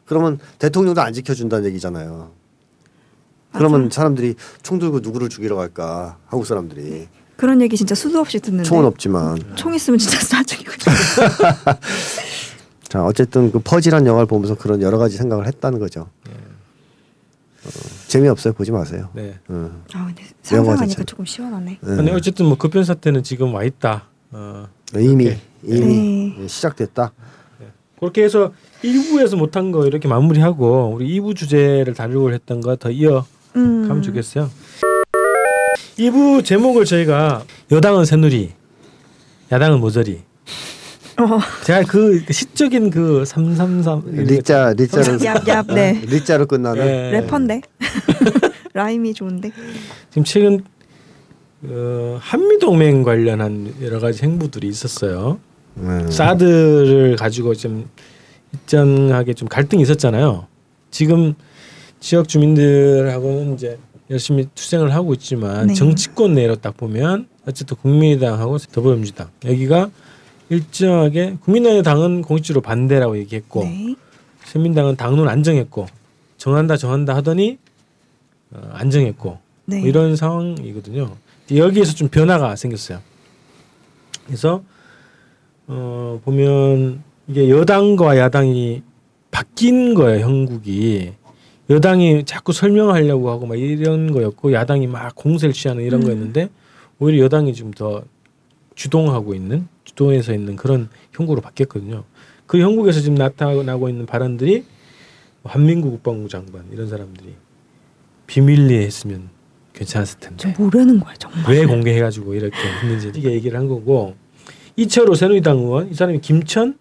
그러면 대통령도 안 지켜준다는 얘기잖아요. 그러면 사람들이 총 들고 누구를 죽이러 갈까? 한국 사람들이. 그런 얘기 진짜 수도 없이 듣는데. 총은 없지만. 총 있으면 진짜 쏴 죽이고. 자, 어쨌든 그 퍼지란 영화를 보면서 그런 여러 가지 생각을 했다는 거죠. 어, 재미없어요. 보지 마세요. 네. 어. 아 근데 영화 상상하니까. 조금 시원하네. 네. 근데 어쨌든 뭐 급변 사태는 지금 와 있다. 어, 이미 이렇게. 이미 네. 시작됐다. 그렇게 해서 1부에서 못한 거 이렇게 마무리하고 우리 2부 주제를 다루고 했던 거 더 이어 음. 가면 좋겠어요. 2부 제목을 저희가 여당은 새누리, 야당은 모조리. 어. 제가 그 시적인 그 333 리자 리자로 얍얍 네. 리자로 끝나는 네. 래퍼인데 라임이 좋은데. 지금 최근 어, 한미 동맹 관련한 여러 가지 행보들이 있었어요. 음. 사드를 가지고 좀 일정하게 좀 갈등이 있었잖아요. 지금 지역 주민들하고는 이제 열심히 투쟁을 하고 있지만 네. 정치권 내로 딱 보면 어쨌든 국민의당하고 더불어민주당 여기가 일정하게 국민의당은 공식적으로 반대라고 얘기했고 네. 새민당은 당론 안 정했고 정한다 정한다 하더니 어, 안 정했고 네. 뭐 이런 상황이거든요. 여기에서 좀 변화가 생겼어요. 그래서 어 보면 이게 여당과 야당이 바뀐 거예요. 형국이 여당이 자꾸 설명하려고 하고 막 이런 거였고 야당이 막 공세를 취하는 이런 음. 거였는데 오히려 여당이 좀 더 주동하고 있는 주동해서 있는 그런 형국으로 바뀌었거든요. 그 형국에서 지금 나타나고 있는 발언들이 한민구 국방부 장관 이런 사람들이 비밀리에 했으면 괜찮았을 텐데 저 모르는 거야 정말. 왜 공개해가지고 이렇게 했는지 이게 얘기를 한 거고 이철호 새누리당 의원 이 사람이 김천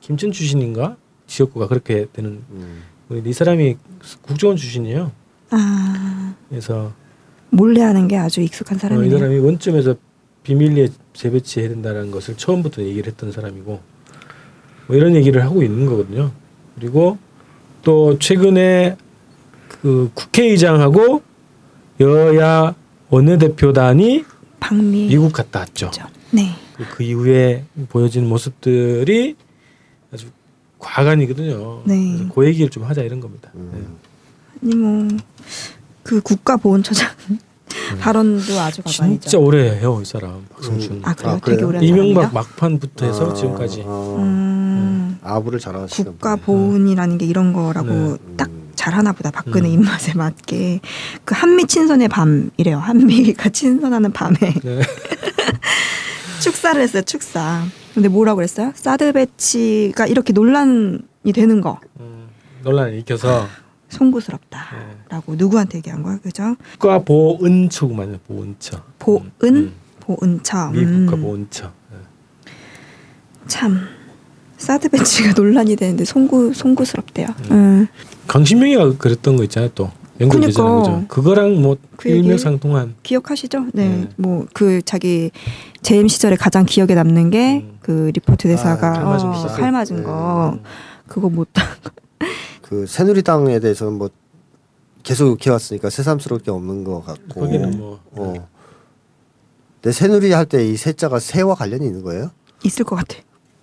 김천 출신인가 지역구가 그렇게 되는 음. 이 사람이 국정원 출신이에요. 아 그래서 몰래 하는 게 아주 익숙한 어, 이 사람이네요. 사람이 원점에서 비밀리에 재배치해야 된다는 것을 처음부터 얘기를 했던 사람이고 뭐 이런 얘기를 하고 있는 거거든요. 그리고 또 최근에 그 국회의장하고 여야 원내대표단이 방미. 미국 갔다 왔죠. 네. 그- 그 이후에 보여지는 모습들이 아주 과간이거든요. 네. 그래서 그 얘기를 좀 하자 이런 겁니다. 음. 아니 뭐 그 국가보훈처장 발언도 아주 네. 과관이죠. 진짜 오래 해요 이 사람 박성준. 아 그래요? 아, 되게 그래요? 오래 한 이명박? 막판부터 해서 아, 지금까지. 아, 음, 아부를 잘하시는 국가 보훈이라는 게 이런 거라고 네. 딱 음. 잘하나 보다 박근혜 음. 입맛에 맞게 그 한미 친선의 밤이래요. 한미가 친선하는 밤에 네. 축사를 했어요. 축사. 근데 뭐라고 그랬어요? 사드 배치가 이렇게 논란이 되는 거 음, 논란을 일으켜서 송구스럽다라고 누구한테 얘기한 거야, 그죠? 국가 보훈처구만요 보훈처. 보훈 음. 보훈처. 미 국가 음. 보훈처. 네. 참 사드 배치가 논란이 되는데 송구 송구스럽대요. 음. 음. 강신명이가 그랬던 거 있잖아요 또 그니까. 예전에 그죠. 그거랑 뭐 그? 일맥상통한. 기억하시죠? 네. 네. 뭐 그 자기 재임 시절에 가장 기억에 남는 게 음. 그 리퍼트 대사가 아, 칼 맞은 어, 거. 네. 거 그거 못 그 새누리당에 대해서는 뭐 계속 욕해왔으니까 새삼스러울 게 없는 것 같고. 거기는 뭐 어. 근데 새누리 할 때 이 새자가 새와 관련이 있는 거예요? 있을 것 같아.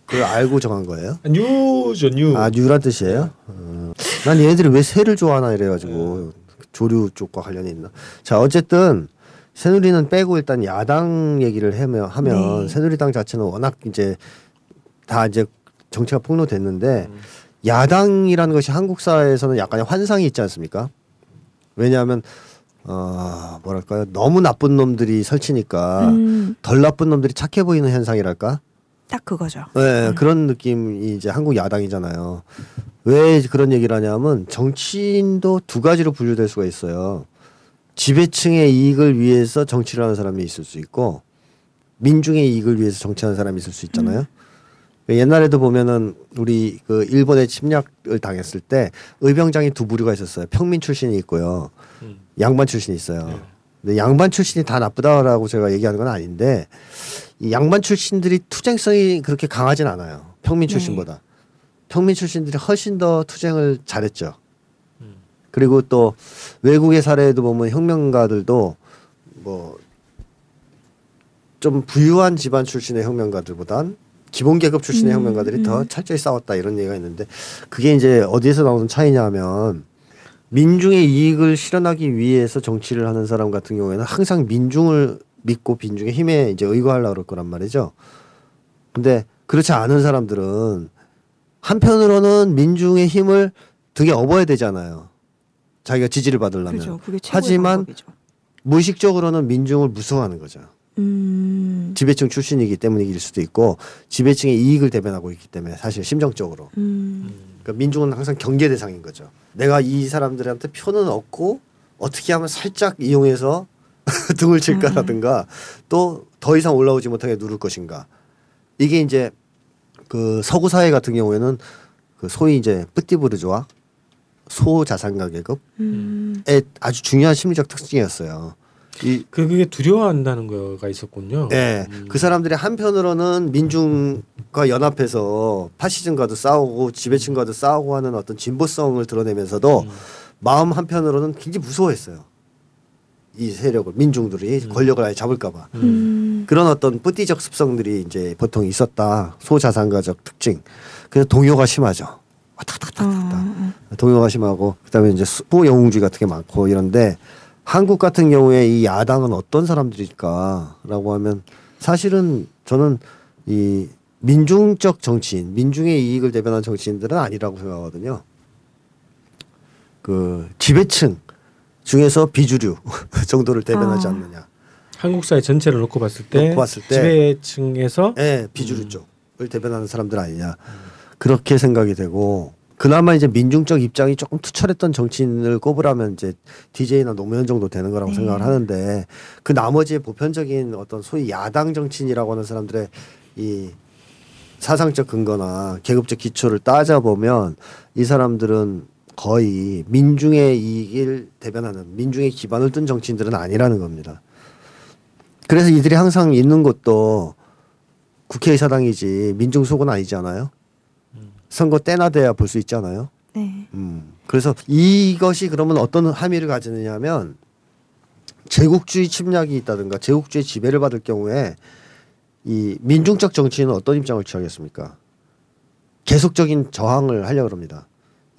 그걸 알고 정한 거예요? new죠 new. 아 new란 뜻이에요? 어. 난 얘네들이 왜 새를 좋아하나 이래가지고 조류 쪽과 관련이 있나? 자 어쨌든 새누리는 빼고 일단 야당 얘기를 하면, 하면 네. 새누리당 자체는 워낙 이제 다 이제 정치가 폭로됐는데 야당이라는 것이 한국 사회에서는 약간의 환상이 있지 않습니까? 왜냐하면 어 뭐랄까요 너무 나쁜 놈들이 설치니까 음, 덜 나쁜 놈들이 착해 보이는 현상이랄까? 딱 그거죠. 네, 그런 느낌이 이제 한국 야당이잖아요. 왜 그런 얘기를 하냐면 정치인도 두 가지로 분류될 수가 있어요. 지배층의 이익을 위해서 정치를 하는 사람이 있을 수 있고 민중의 이익을 위해서 정치하는 사람이 있을 수 있잖아요. 옛날에도 보면은 우리 그 일본의 침략을 당했을 때 의병장이 두 부류가 있었어요. 평민 출신이 있고요. 음. 양반 출신이 있어요. 네. 근데 양반 출신이 다 나쁘다라고 제가 얘기하는 건 아닌데 이 양반 출신들이 투쟁성이 그렇게 강하진 않아요. 평민 출신보다. 평민 출신들이 훨씬 더 투쟁을 잘했죠. 그리고 또 외국의 사례도 보면 혁명가들도 뭐 좀 부유한 집안 출신의 혁명가들보단 기본 계급 출신의 음, 혁명가들이 더 음. 철저히 싸웠다 이런 얘기가 있는데 그게 이제 어디에서 나오는 차이냐면 민중의 이익을 실현하기 위해서 정치를 하는 사람 같은 경우에는 항상 민중을 믿고 민중의 힘에 이제 의거하려고 그럴 거란 말이죠. 근데 그렇지 않은 사람들은 한편으로는 민중의 힘을 등에 업어야 되잖아요. 자기가 지지를 받으려면. 그죠. 최고의 하지만 방법이죠. 무의식적으로는 민중을 무서워하는 거죠. 음, 지배층 출신이기 때문일 수도 있고 지배층의 이익을 대변하고 있기 때문에 사실 심정적으로 음, 그러니까 민중은 항상 경계 대상인 거죠. 내가 이 사람들한테 표는 얻고 어떻게 하면 살짝 이용해서 등을 칠까라든가 또 더 이상 올라오지 못하게 누를 것인가. 이게 이제 그 서구 사회 같은 경우에는 그 소위 이제 뿌띠부르주아 소자산 가 계급의 음, 아주 중요한 심리적 특징이었어요. 이그 그게 두려워한다는 거가 있었군요. 네, 음. 그 사람들이 한편으로는 민중과 연합해서 파시즘과도 싸우고 지배층과도 싸우고 하는 어떤 진보성을 드러내면서도 음. 마음 한편으로는 굉장히 무서워했어요. 이 세력을 민중들이 권력을 아예 잡을까봐. 음, 그런 어떤 뿌띠적 습성들이 이제 보통 있었다. 소자산가적 특징. 그래서 동요가 심하죠. 왔다 갔다 왔다 갔다 어, 동요가 심하고 그다음에 이제 수영웅주의 같은 게 많고 이런데 한국 같은 경우에 이 야당은 어떤 사람들일까라고 하면 사실은 저는 이 민중적 정치인, 민중의 이익을 대변하는 정치인들은 아니라고 생각하거든요. 그 지배층 중에서 비주류 정도를 대변하지 아. 않느냐. 한국 사회 전체를 놓고 봤을 때, 놓고 봤을 때 지배층에서 예, 비주류 쪽을 대변하는 사람들 아니냐. 그렇게 생각이 되고 그나마 이제 민중적 입장이 조금 투철했던 정치인을 꼽으라면 이제 DJ나 노무현 정도 되는 거라고 네. 생각을 하는데 그 나머지의 보편적인 어떤 소위 야당 정치인이라고 하는 사람들의 이 사상적 근거나 계급적 기초를 따져보면 이 사람들은 거의 민중의 이익을 대변하는 민중의 기반을 둔 정치인들은 아니라는 겁니다. 그래서 이들이 항상 있는 곳도 국회의사당이지 민중 속은 아니잖아요. 선거 때나 돼야 볼 수 있잖아요. 네. 음. 그래서 이것이 그러면 어떤 함의를 가지느냐면 제국주의 침략이 있다든가 제국주의 지배를 받을 경우에 이 민중적 정치인은 어떤 입장을 취하겠습니까? 계속적인 저항을 하려고 합니다.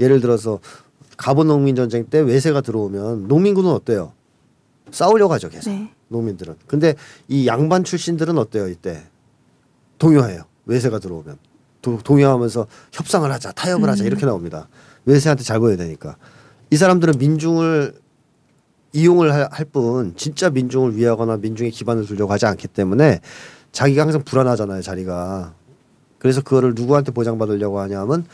예를 들어서 가본 농민 전쟁 때 외세가 들어오면 농민군은 어때요? 싸우려고 하죠, 계속. 네. 농민들은. 근데 이 양반 출신들은 어때요, 이때? 동요해요. 외세가 들어오면. 도, 동요하면서 협상을 하자, 타협을 하자, 이렇게 나옵니다. 외세한테 잘 보여야 되니까. 이 사람들은 민중을 이용을 할 뿐 진짜 민중을 위하거나 민중의 기반을 두려고 하지 않기 때문에 자기가 항상 불안하잖아요, 자리가. 그래서 그거를 누구한테 보장받으려고 하냐면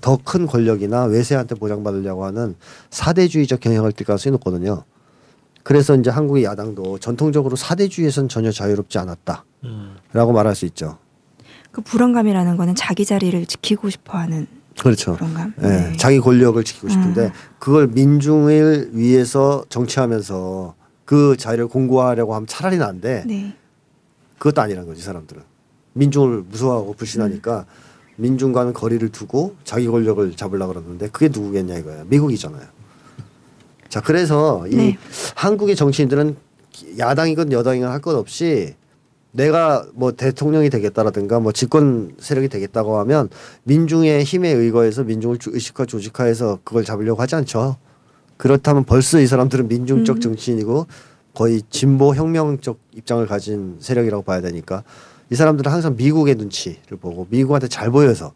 더 큰 권력이나 외세한테 보장받으려고 하는 사대주의적 경향을 띌 가능성이 높거든요. 그래서 이제 한국의 야당도 전통적으로 사대주의에선 전혀 자유롭지 않았다라고 음. 말할 수 있죠. 그 불안감이라는 거는 자기 자리를 지키고 싶어하는 그렇죠. 불안감. 예, 네. 자기 권력을 지키고 싶은데 음. 그걸 민중을 위해서 정치하면서 그 자리를 공고하려고 하면 차라리 난데 네. 그것도 아니란 거지 이 사람들은 민중을 무서워하고 불신하니까 민중과는 거리를 두고 자기 권력을 잡으려고 그러는데 그게 누구겠냐 이거예요 미국이잖아요 자 그래서 이 네. 한국의 정치인들은 야당이건 여당이건 할 것 없이 내가 뭐 대통령이 되겠다라든가 뭐 집권 세력이 되겠다고 하면 민중의 힘에 의거해서 민중을 주- 의식화 조직화해서 그걸 잡으려고 하지 않죠. 그렇다면 벌써 이 사람들은 민중적 음. 정치인이고 거의 진보 혁명적 입장을 가진 세력이라고 봐야 되니까 이 사람들은 항상 미국의 눈치를 보고 미국한테 잘 보여서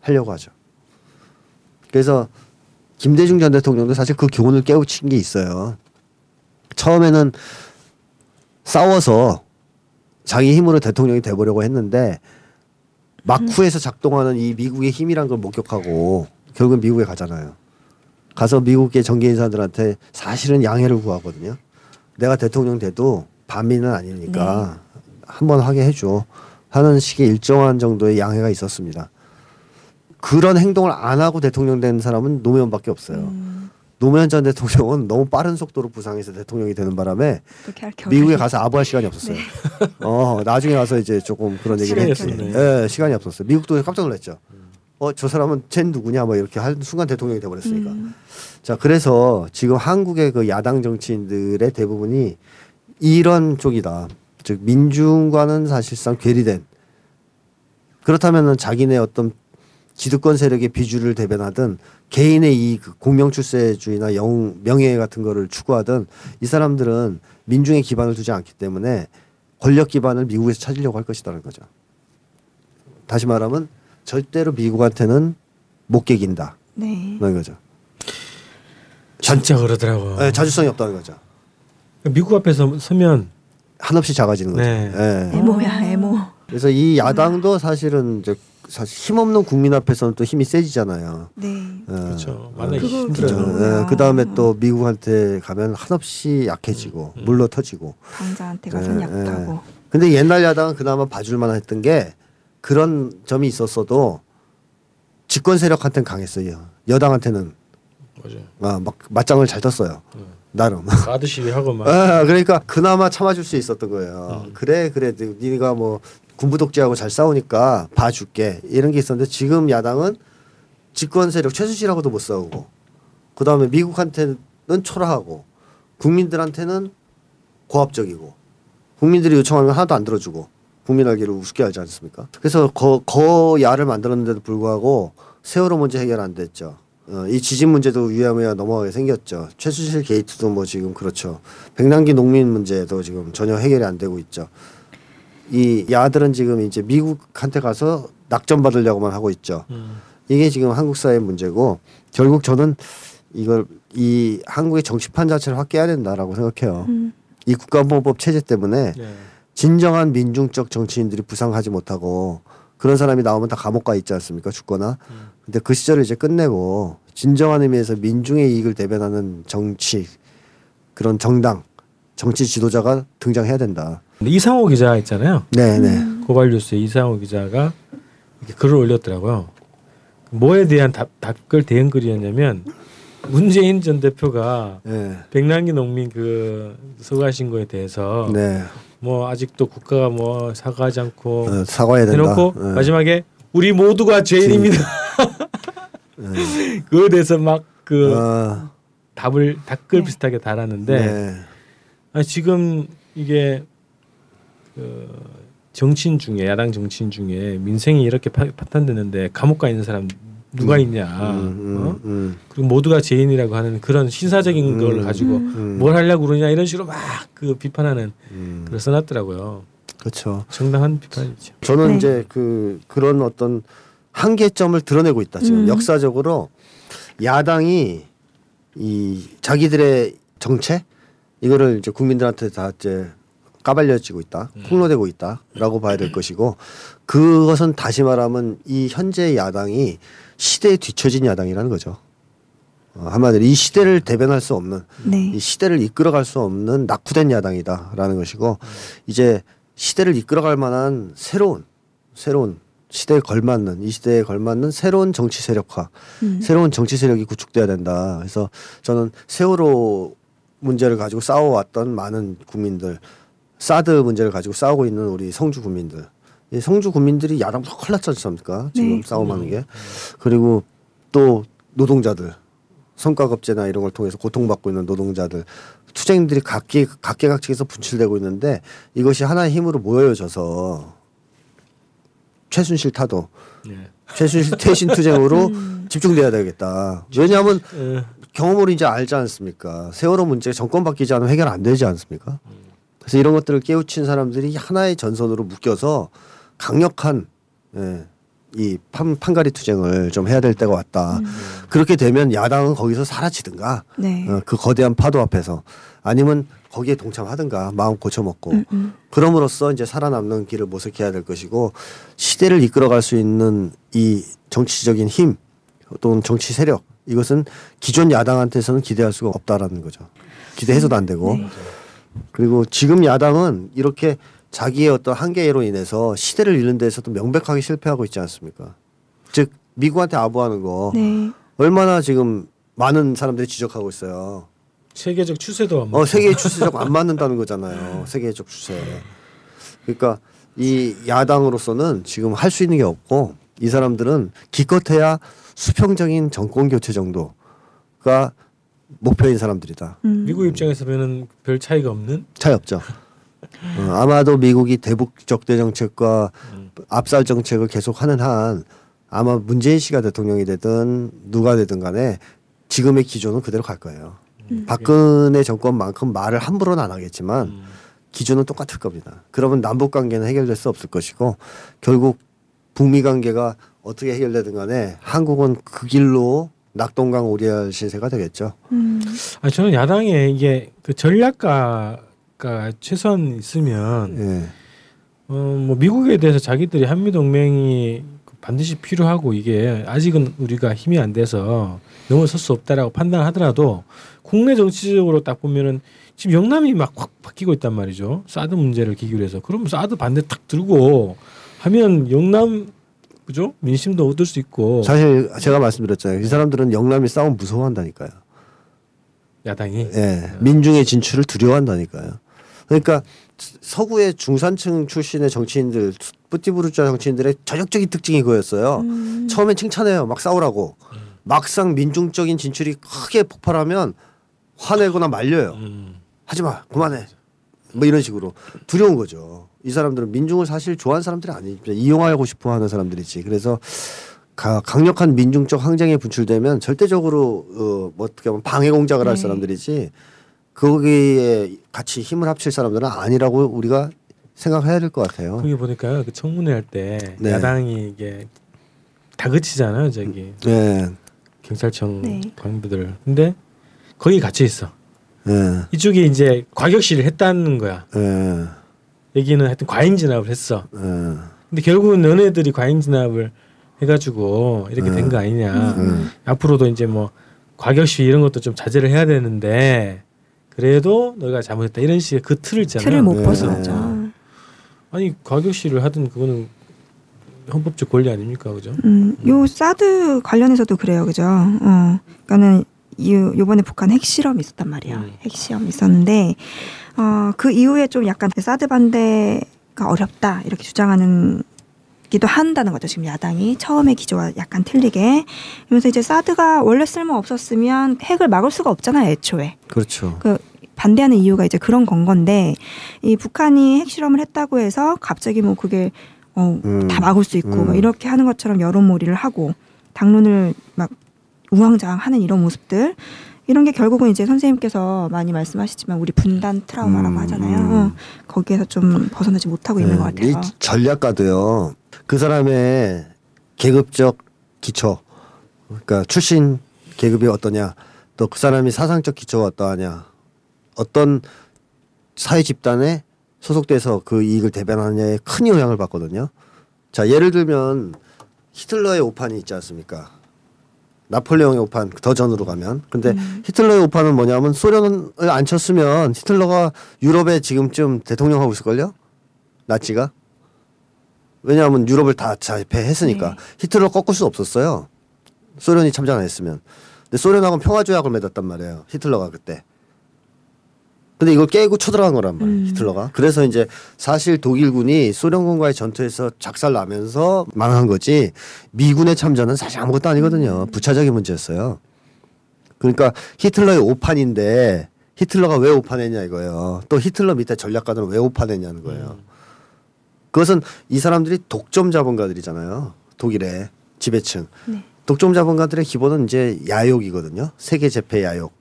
하려고 하죠. 그래서 김대중 전 대통령도 사실 그 교훈을 깨우친 게 있어요. 처음에는 싸워서 자기 힘으로 대통령이 돼보려고 했는데 막후에서 작동하는 이 미국의 힘이란 걸 목격하고 결국은 미국에 가잖아요. 가서 미국의 정계 인사들한테 사실은 양해를 구하거든요. 내가 대통령 돼도 반민은 아니니까 한번 하게 해줘 하는 식의 일정한 정도의 양해가 있었습니다. 그런 행동을 안 하고 대통령 된 사람은 노무현밖에 없어요. 음, 노무현 전 대통령은 너무 빠른 속도로 부상해서 대통령이 되는 바람에 미국에 가서 아부할 시간이 없었어요. 어 나중에 가서 이제 조금 그런 얘기를 시간이 했지. 예, 시간이 없었어요. 미국도 깜짝 놀랐죠. 어 저 사람은 쟨 누구냐 뭐 이렇게 할 순간 대통령이 돼버렸으니까. 음. 자 그래서 지금 한국의 그 야당 정치인들의 대부분이 이런 쪽이다. 즉 민중과는 사실상 괴리된. 그렇다면은 자기네 어떤 기득권 세력의 비주를 대변하든 개인의 이그 공명출세주의나 영 명예 같은 거를 추구하든 이 사람들은 민중의 기반을 두지 않기 때문에 권력 기반을 미국에서 찾으려고 할 것이다는 거죠. 다시 말하면 절대로 미국한테는 못 깨긴다. 네. 거죠. 진짜 그러더라고. 예, 자주성이 없다는 거죠. 미국 앞에서 서면 한없이 작아지는 거죠. 네. 예. 에모야 에모. 그래서 이 야당도 사실은 이제 사실 힘없는 국민 앞에서는 또 힘이 세지잖아요. 네. 예. 그렇죠. 예. 그거 힘들어요. 예, 그 다음에 또 미국한테 가면 한없이 약해지고 음. 물러 터지고. 당자한테 예, 가서 예. 약하고. 근데 옛날 야당은 그나마 봐줄만 했던 게 그런 점이 있었어도 집권 세력한테는 강했어요. 여당한테는 맞아요. 아, 막 맞짱을 잘 떴어요. 음. 나름. 가드 시위하고 막 아, 그러니까 그나마 참아줄 수 있었던 거예요. 음. 그래 그래 네가 뭐 군부 독재하고 잘 싸우니까 봐줄게 이런 게 있었는데 지금 야당은 집권 세력 최순실하고도 못 싸우고 그 다음에 미국한테는 초라하고 국민들한테는 고압적이고 국민들이 요청하면 하나도 안 들어주고 국민 알기를 우습게 알지 않습니까? 그래서 거, 거야를 만들었는데도 불구하고 세월호 문제 해결 안 됐죠. 어, 이 지진 문제도 위야무야 넘어가게 생겼죠. 최순실 게이트도 뭐 지금 그렇죠. 백남기 농민 문제도 지금 전혀 해결이 안 되고 있죠. 이 야들은 지금 이제 미국한테 가서 낙점 받으려고만 하고 있죠. 음. 이게 지금 한국 사회 문제고 결국 저는 이걸 이 한국의 정치판 자체를 확개해야 된다라고 생각해요. 음. 이 국가보호법 체제 때문에 네. 진정한 민중적 정치인들이 부상하지 못하고 그런 사람이 나오면 다 감옥 가 있지 않습니까 죽거나 음. 근데 그 시절을 이제 끝내고 진정한 의미에서 민중의 이익을 대변하는 정치 그런 정당 정치 지도자가 등장해야 된다 이상호 기자 있잖아요. 네네 고발뉴스의 이상호 기자가 이렇게 글을 올렸더라고요. 뭐에 대한 답, 답글 대응 글이었냐면 문재인 전 대표가 네. 백남기 농민 그 서거하신 거에 대해서 네. 뭐 아직도 국가가 뭐 사과하지 않고 어, 사과해야 된다 해놓고 네. 마지막에 우리 모두가 죄인입니다. 네. 그거에 대해서 막그 아, 답을 답글 네. 비슷하게 달았는데 네. 아니, 지금 이게 그 정치인 중에 야당 정치인 중에 민생이 이렇게 파, 파탄되는데 감옥 가 있는 사람 누가 있냐? 음, 음, 어? 음, 그리고 모두가 죄인이라고 하는 그런 신사적인 음, 걸 가지고 음. 뭘 하려고 그러냐 이런 식으로 막 그 비판하는 음. 글을 써놨더라고요. 그렇죠 정당한 비판이죠. 저는 네. 이제 그 그런 어떤 한계점을 드러내고 있다 지금 음. 역사적으로 야당이 이 자기들의 정책 이거를 이제 국민들한테 다 이제 까발려지고 있다 폭로되고 있다라고 봐야 될 것이고 그것은 다시 말하면 이 현재 야당이 시대에 뒤처진 야당이라는 거죠. 어, 한마디로 이 시대를 대변할 수 없는 네. 이 시대를 이끌어갈 수 없는 낙후된 야당이다라는 것이고 이제 시대를 이끌어갈 만한 새로운 새로운 시대에 걸맞는 이 시대에 걸맞는 새로운 정치 세력화, 음. 새로운 정치 세력이 구축돼야 된다. 그래서 저는 세월호 문제를 가지고 싸워왔던 많은 국민들, 사드 문제를 가지고 싸우고 있는 우리 성주 국민들, 이 성주 국민들이 야당보다 큰일 났지 않습니까? 지금 네. 싸움하는 게 그리고 또 노동자들 성과급제나 이런 걸 통해서 고통받고 있는 노동자들 투쟁들이 각기 각계각층에서 분출되고 있는데 이것이 하나의 힘으로 모여져서 최순실 타도 네. 최순실 퇴신 투쟁으로 집중돼야 되겠다. 왜냐하면 어, 경험으로 이제 알지 않습니까? 세월호 문제 정권 바뀌지 않으면 해결 안 되지 않습니까? 그래서 이런 것들을 깨우친 사람들이 하나의 전선으로 묶여서 강력한 예, 이 판, 판가리 투쟁을 좀 해야 될 때가 왔다. 그렇게 되면 야당은 거기서 사라지든가 네. 어, 그 거대한 파도 앞에서 아니면 거기에 동참하든가 마음 고쳐먹고 음, 음. 그럼으로써 이제 살아남는 길을 모색해야 될 것이고 시대를 이끌어갈 수 있는 이 정치적인 힘 또는 정치 세력 이것은 기존 야당한테서는 기대할 수가 없다라는 거죠. 기대해서도 안 되고 네. 그리고 지금 야당은 이렇게 자기의 어떤 한계로 인해서 시대를 잃는 데서도 명백하게 실패하고 있지 않습니까? 즉 미국한테 아부하는 거 네. 얼마나 지금 많은 사람들이 지적하고 있어요. 세계적 추세도 안 어. 세계의 추세적 안 맞는다는 거잖아요. 세계적 추세. 그러니까 이 야당으로서는 지금 할 수 있는 게 없고 이 사람들은 기껏해야 수평적인 정권 교체 정도가 목표인 사람들이다. 음. 미국 입장에서 보면 별 차이가 없는 차이 없죠. 어, 아마도 미국이 대북 적대 정책과 압살 정책을 계속하는 한 아마 문재인 씨가 대통령이 되든 누가 되든 간에 지금의 기조는 그대로 갈 거예요. 박근혜 정권만큼 말을 함부로는 안 하겠지만 음. 기조는 똑같을 겁니다. 그러면 남북 관계는 해결될 수 없을 것이고 결국 북미 관계가 어떻게 해결되든 간에 한국은 그 길로 낙동강 오리알 신세가 되겠죠. 음. 아니 저는 야당에 이게 그 전략가가 최소한 있으면 예. 어뭐 미국에 대해서 자기들이 한미 동맹이 반드시 필요하고 이게 아직은 우리가 힘이 안 돼서 넘어설 수 없다라고 판단하더라도 국내 정치적으로 딱 보면은 지금 영남이 막 확 바뀌고 있단 말이죠. 사드 문제를 기기로 해서 그러면 사드 반대 탁 들고 하면 영남 그죠 민심도 얻을 수 있고 사실 제가 말씀드렸잖아요. 이 사람들은 영남이 싸움 무서워한다니까요. 야당이 예, 민중의 진출을 두려워한다니까요. 그러니까 서구의 중산층 출신의 정치인들, 뿌띠부르자 정치인들의 전형적인 특징이 그거였어요. 음. 처음엔 칭찬해요, 막 싸우라고. 막상 민중적인 진출이 크게 폭발하면 화내거나 말려요. 음. 하지 마, 그만해. 뭐 이런 식으로 두려운 거죠. 이 사람들은 민중을 사실 좋아하는 사람들이 아니죠. 이용하고 싶어 하는 사람들이지. 그래서 가- 강력한 민중적 항쟁에 분출되면 절대적으로 어, 뭐 어떻게 보면 방해 공작을 할 네. 사람들이지 거기에 같이 힘을 합칠 사람들은 아니라고 우리가 생각해야 될 것 같아요. 거기 보니까 그 청문회 할때 네. 야당이 이게 다그치잖아요 저기 네, 경찰청 네. 관부들 근데 거기 갇혀 있어 네, 이쪽이 이제 과격시를 했다는 거야 네, 여기는 하여튼 과잉 진압을 했어. 네. 근데 결국은 너네들이 과잉 진압을 해가지고 이렇게 된 거 아니냐. 음. 앞으로도 이제 뭐 과격시 이런 것도 좀 자제를 해야 되는데 그래도 너희가 잘못했다. 이런 식의 그 틀을 있잖아요 틀을 못 네. 벗어나죠. 아니 과격시를 하든 그거는 헌법적 권리 아닙니까? 그죠? 음, 요 사드 관련해서도 그래요, 그죠? 어, 그러니까는 요 요번에 북한 핵실험 있었단 말이야. 음. 핵실험 있었는데 어, 그 이후에 좀 약간 사드 반대가 어렵다 이렇게 주장하는 기도 한다는 거죠. 지금 야당이 처음에 기조와 약간 틀리게. 그러면서 이제 사드가 원래 쓸모 없었으면 핵을 막을 수가 없잖아요, 애초에. 그렇죠. 그 반대하는 이유가 이제 그런 건 건데 이 북한이 핵실험을 했다고 해서 갑자기 뭐 그게 어, 음. 다 막을 수 있고 음. 막 이렇게 하는 것처럼 여론몰이를 하고 당론을 막 우왕좌왕하는 이런 모습들 이런 게 결국은 이제 선생님께서 많이 말씀하시지만 우리 분단 트라우마라고 음, 하잖아요. 음. 어, 거기에서 좀 벗어나지 못하고 있는 것 네, 이 같아요. 전략가도요. 그 사람의 계급적 기초, 그러니까 출신 계급이 어떠냐, 또 그 사람이 사상적 기초가 어떠하냐, 어떤 사회 집단에 소속돼서 그 이익을 대변하느냐에 큰 영향을 받거든요. 자, 예를 들면 히틀러의 오판이 있지 않습니까? 나폴레옹의 오판 더 전으로 가면 근데 음. 히틀러의 오판은 뭐냐면 소련을 안 쳤으면 히틀러가 유럽에 지금쯤 대통령 하고 있을걸요? 나치가 왜냐하면 유럽을 다 자폐했으니까 네. 히틀러 꺾을 수 없었어요. 소련이 참전 안 했으면. 근데 소련하고는 평화조약을 맺었단 말이에요. 히틀러가 그때. 근데 이걸 깨고 쳐들어간 거란 말이에요. 음. 히틀러가. 그래서 이제 사실 독일군이 소련군과의 전투에서 작살 나면서 망한 거지 미군의 참전은 사실 아무것도 아니거든요. 부차적인 문제였어요. 그러니까 히틀러의 오판인데 히틀러가 왜 오판했냐 이거예요. 또 히틀러 밑에 전략가들은 왜 오판했냐는 거예요. 그것은 이 사람들이 독점 자본가들이잖아요. 독일의 지배층. 네. 독점 자본가들의 기본은 이제 야욕이거든요. 세계 재패 야욕.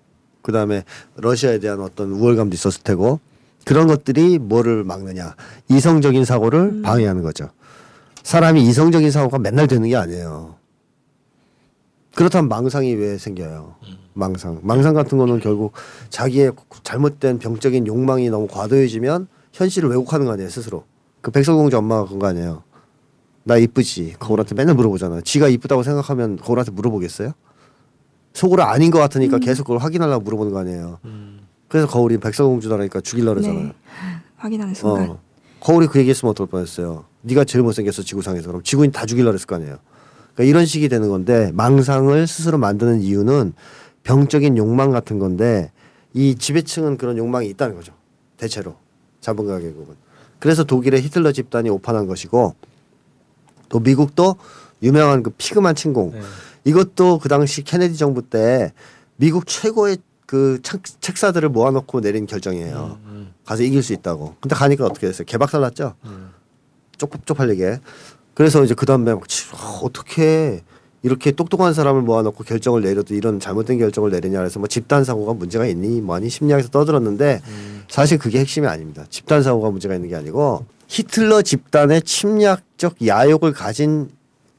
그 다음에 러시아에 대한 어떤 우월감도 있었을 테고 그런 것들이 뭐를 막느냐. 이성적인 사고를 방해하는 거죠. 사람이 이성적인 사고가 맨날 되는 게 아니에요. 그렇다면 망상이 왜 생겨요? 망상. 망상 같은 거는 결국 자기의 잘못된 병적인 욕망이 너무 과도해지면 현실을 왜곡하는 거 아니에요, 스스로. 그 백설공주 엄마가 그런 거 아니에요. 나 이쁘지. 거울한테 맨날 물어보잖아. 지가 이쁘다고 생각하면 거울한테 물어보겠어요? 속으로 아닌 것 같으니까 계속 그걸 확인하려고 물어보는 거 아니에요. 그래서 거울이 백설공주다라니까 죽일라 그러잖아요. 네. 확인하는 순간. 어. 거울이 그 얘기했으면 어떨 뻔했어요. 네가 제일 못생겼어 지구상에서 그럼 지구인 다 죽일라 그랬을 거 아니에요. 그러니까 이런 식이 되는 건데 망상을 스스로 만드는 이유는 병적인 욕망 같은 건데 이 지배층은 그런 욕망이 있다는 거죠. 대체로 자본가 계급은. 그래서 독일의 히틀러 집단이 오판한 것이고 또 미국도 유명한 그 피그만 침공 네. 이것도 그 당시 케네디 정부 때 미국 최고의 그 책- 책사들을 모아놓고 내린 결정이에요. 음, 가서 이길 수 있다고. 근데 가니까 어떻게 됐어요? 개박살 났죠. 음. 쪽쪽팔리게 그래서 이제 그 다음에 막 아, 어떻게 이렇게 똑똑한 사람을 모아놓고 결정을 내려도 이런 잘못된 결정을 내리냐 그래서 뭐 집단 사고가 문제가 있니 뭐니 심리학에서 떠들었는데 사실 그게 핵심이 아닙니다. 집단 사고가 문제가 있는 게 아니고 히틀러 집단의 침략적 야욕을 가진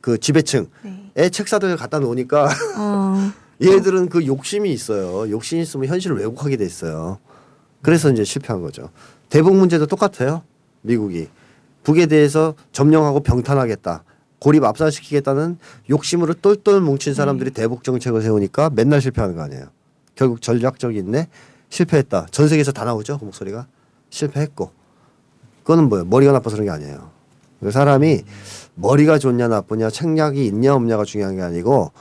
그 지배층의 네. 책사들을 갖다 놓으니까 어, 얘들은 그 욕심이 있어요. 욕심이 있으면 현실을 왜곡하게 돼 있어요. 그래서 이제 실패한 거죠. 대북 문제도 똑같아요. 미국이 북에 대해서 점령하고 병탄하겠다. 고립 압살시키겠다는 욕심으로 똘똘 뭉친 사람들이 대북 정책을 세우니까 맨날 실패하는 거 아니에요. 결국 전략적인데 실패했다. 전 세계에서 다 나오죠. 그 목소리가 실패했고 그거는 뭐예요? 머리가 나빠서 그런 게 아니에요. 그 사람이 머리가 좋냐 나쁘냐 책략이 있냐 없냐가 중요한 게 아니고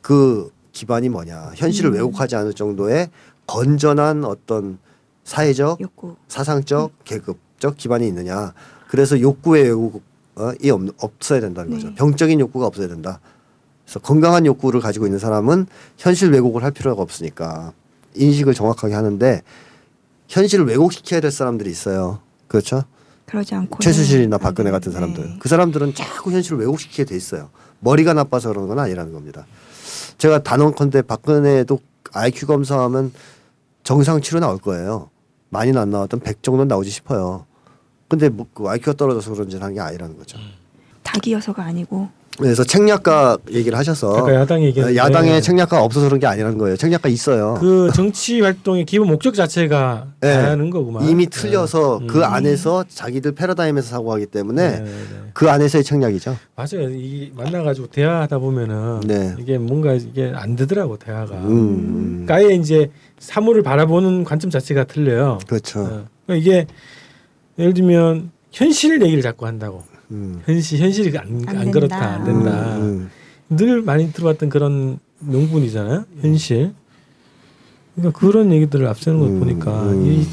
그 기반이 뭐냐. 현실을 왜곡하지 않을 정도의 건전한 어떤 사회적 욕구. 사상적 계급적 기반이 있느냐. 그래서 욕구의 왜곡이 없, 없어야 된다는 네. 거죠. 병적인 욕구가 없어야 된다. 그래서 건강한 욕구를 가지고 있는 사람은 현실 왜곡을 할 필요가 없으니까 인식을 정확하게 하는데 현실을 왜곡시켜야 될 사람들이 있어요. 그렇죠 그러지 않고 최수실이나 박근혜 같은 사람들. 네. 그 사람들은 자꾸 현실을 왜곡시키게 돼 있어요. 머리가 나빠서 그러는 건 아니라는 겁니다. 제가 단언컨대 박근혜도 IQ 검사하면 정상 치료 나올 거예요. 많이는 안 나왔던 100 정도는 나오지 싶어요. 근데 뭐 그 IQ가 떨어져서 그런지 하는 게 아니라는 거죠. 닭이어서가 아니고 그래서 책략가 얘기를 하셔서 야당 얘기했는데 야당에 책략가 없어서 그런 게 아니라는 거예요 책략가 있어요 그 정치 활동의 기본 목적 자체가 네. 다른 거구만. 이미 틀려서 네. 그 음. 안에서 자기들 패러다임에서 사고하기 때문에 네, 네, 네. 그 안에서의 책략이죠 맞아요. 이 만나가지고 대화하다 보면은 네. 이게 뭔가 이게 안 되더라고 대화가. 음. 그러니까 아예 이제 사물을 바라보는 관점 자체가 틀려요. 그렇죠 어. 그러니까 이게 예를 들면 현실 얘기를 자꾸 한다고. 음. 현실 현실이 안, 안 안. 그렇다 안 된다. 음, 늘 많이 들어봤던 그런 명분이잖아요. 현실. 그러니까 그런 얘기들을 앞세우는 걸 음, 보니까 음. 이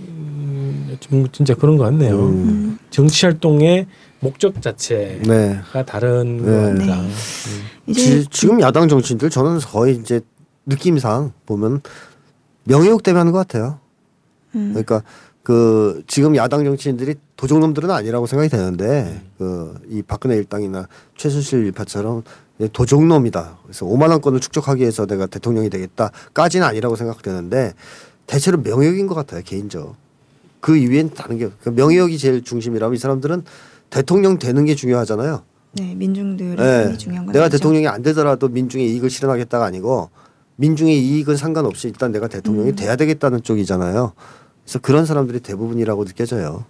음, 좀 진짜 그런 것 같네요. 음. 음. 정치 활동의 목적 자체가 네. 다른 네. 것 같다. 네. 음. 지, 금 야당 정치인들 저는 거의 이제 느낌상 보면 명예욕 때문에 하는 것 같아요. 음. 그러니까 그 지금 야당 정치인들이 도적놈들은 아니라고 생각이 되는데 그 이 박근혜 일당이나 최순실 일파처럼 도적놈이다. 그래서 5만 원권을 축적하기 위해서 내가 대통령이 되겠다까지는 아니라고 생각되는데 대체로 명예욕인 것 같아요 개인적. 그 이외엔 다른 게 그 명예욕이 제일 중심이라면 이 사람들은 대통령 되는 게 중요하잖아요. 네 민중들의 네. 중요한 건 내가 아니죠. 대통령이 안 되더라도 민중의 이익을 실현하겠다가 아니고 민중의 이익은 상관없이 일단 내가 대통령이 음. 돼야 되겠다는 쪽이잖아요. 그래서 그런 사람들이 대부분이라고 느껴져요.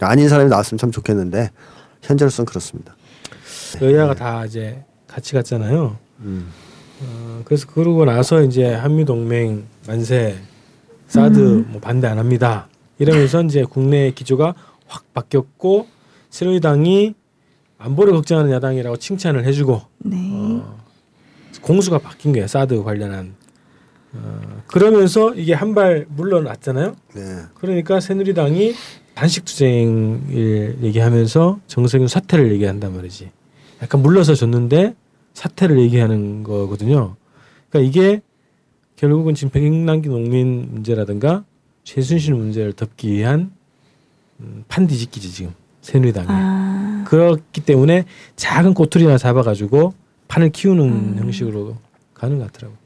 아닌 사람이 나왔으면 참 좋겠는데 현재로서는 그렇습니다. 여야가 다 이제 같이 갔잖아요. 음. 어, 그래서 그러고 나서 이제 한미 동맹 만세, 사드 음. 뭐 반대 안 합니다. 이러면서 이제 국내 기조가 확 바뀌었고 새누리당이 안보를 걱정하는 야당이라고 칭찬을 해주고 네. 어, 공수가 바뀐 거예요. 사드 관련한. 어, 그러면서 이게 한 발 물러났잖아요. 네. 그러니까 새누리당이 단식 투쟁을 얘기하면서 정세균 사퇴를 얘기한단 말이지. 약간 물러서 줬는데 사퇴를 얘기하는 거거든요. 그러니까 이게 결국은 지금 백남기 농민 문제라든가 최순실 문제를 덮기 위한 음, 판뒤집기지 지금 새누리당이. 아, 그렇기 때문에 작은 꼬투리 하나 잡아가지고 판을 키우는 음. 형식으로 가는 것 같더라고.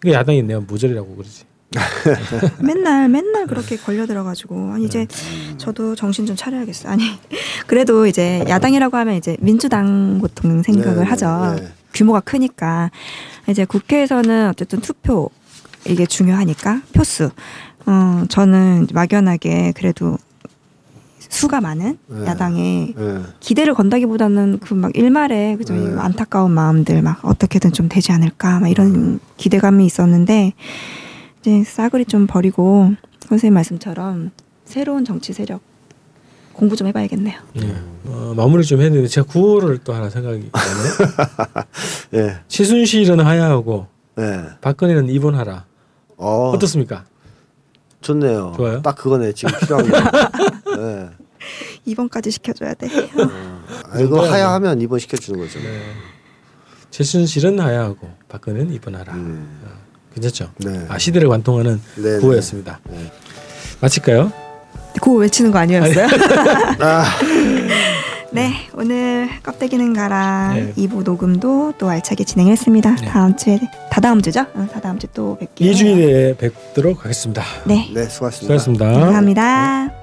음. 그러니까 야당이 내가 모자리라고 그러지. 맨날 맨날 그렇게 걸려 들어가지고 아니 이제 저도 정신 좀 차려야겠어. 아니 그래도 이제 야당이라고 하면 이제 민주당 보통 생각을 네, 하죠. 네. 규모가 크니까 이제 국회에서는 어쨌든 투표 이게 중요하니까 표수. 어 저는 막연하게 그래도 수가 많은 네. 야당에 네. 기대를 건다기보다는 그 막 일말에 그좀 네. 안타까운 마음들 막 어떻게든 좀 되지 않을까 막 이런 음. 기대감이 있었는데 이제 싸그리 좀 버리고 선생님 말씀처럼 새로운 정치 세력 공부 좀 해봐야겠네요. 예. 어, 마무리 좀 했는데 제가 구호를 또 하나 생각이 나네. 예. 최순실은 하야하고 예. 박근혜는 입원하라. 어. 어떻습니까? 좋네요. 좋아요? 딱 그거네 지금 필요한 거. 네. 2번까지 시켜줘야 돼. 음. 어. 아, 이거 하야하면 뭐 2번 시켜주는 거죠. 네. 최순실은 하야하고 박근혜는 입원하라. 음. 어, 괜찮죠? 네. 아 시대를 관통하는 네네. 구호였습니다. 네. 마칠까요? 구호 외치는 거 아니었어요? 아. 네 오늘 껍데기는 가라 네. 2부 녹음도 또 알차게 진행했습니다. 네. 다음 주에 다다음 주죠? 어, 응, 다다음 주 또 뵙게요. 일주일에 뵙도록 하겠습니다. 네. 네 수고하셨습니다. 수고하셨습니다. 감사합니다. 네.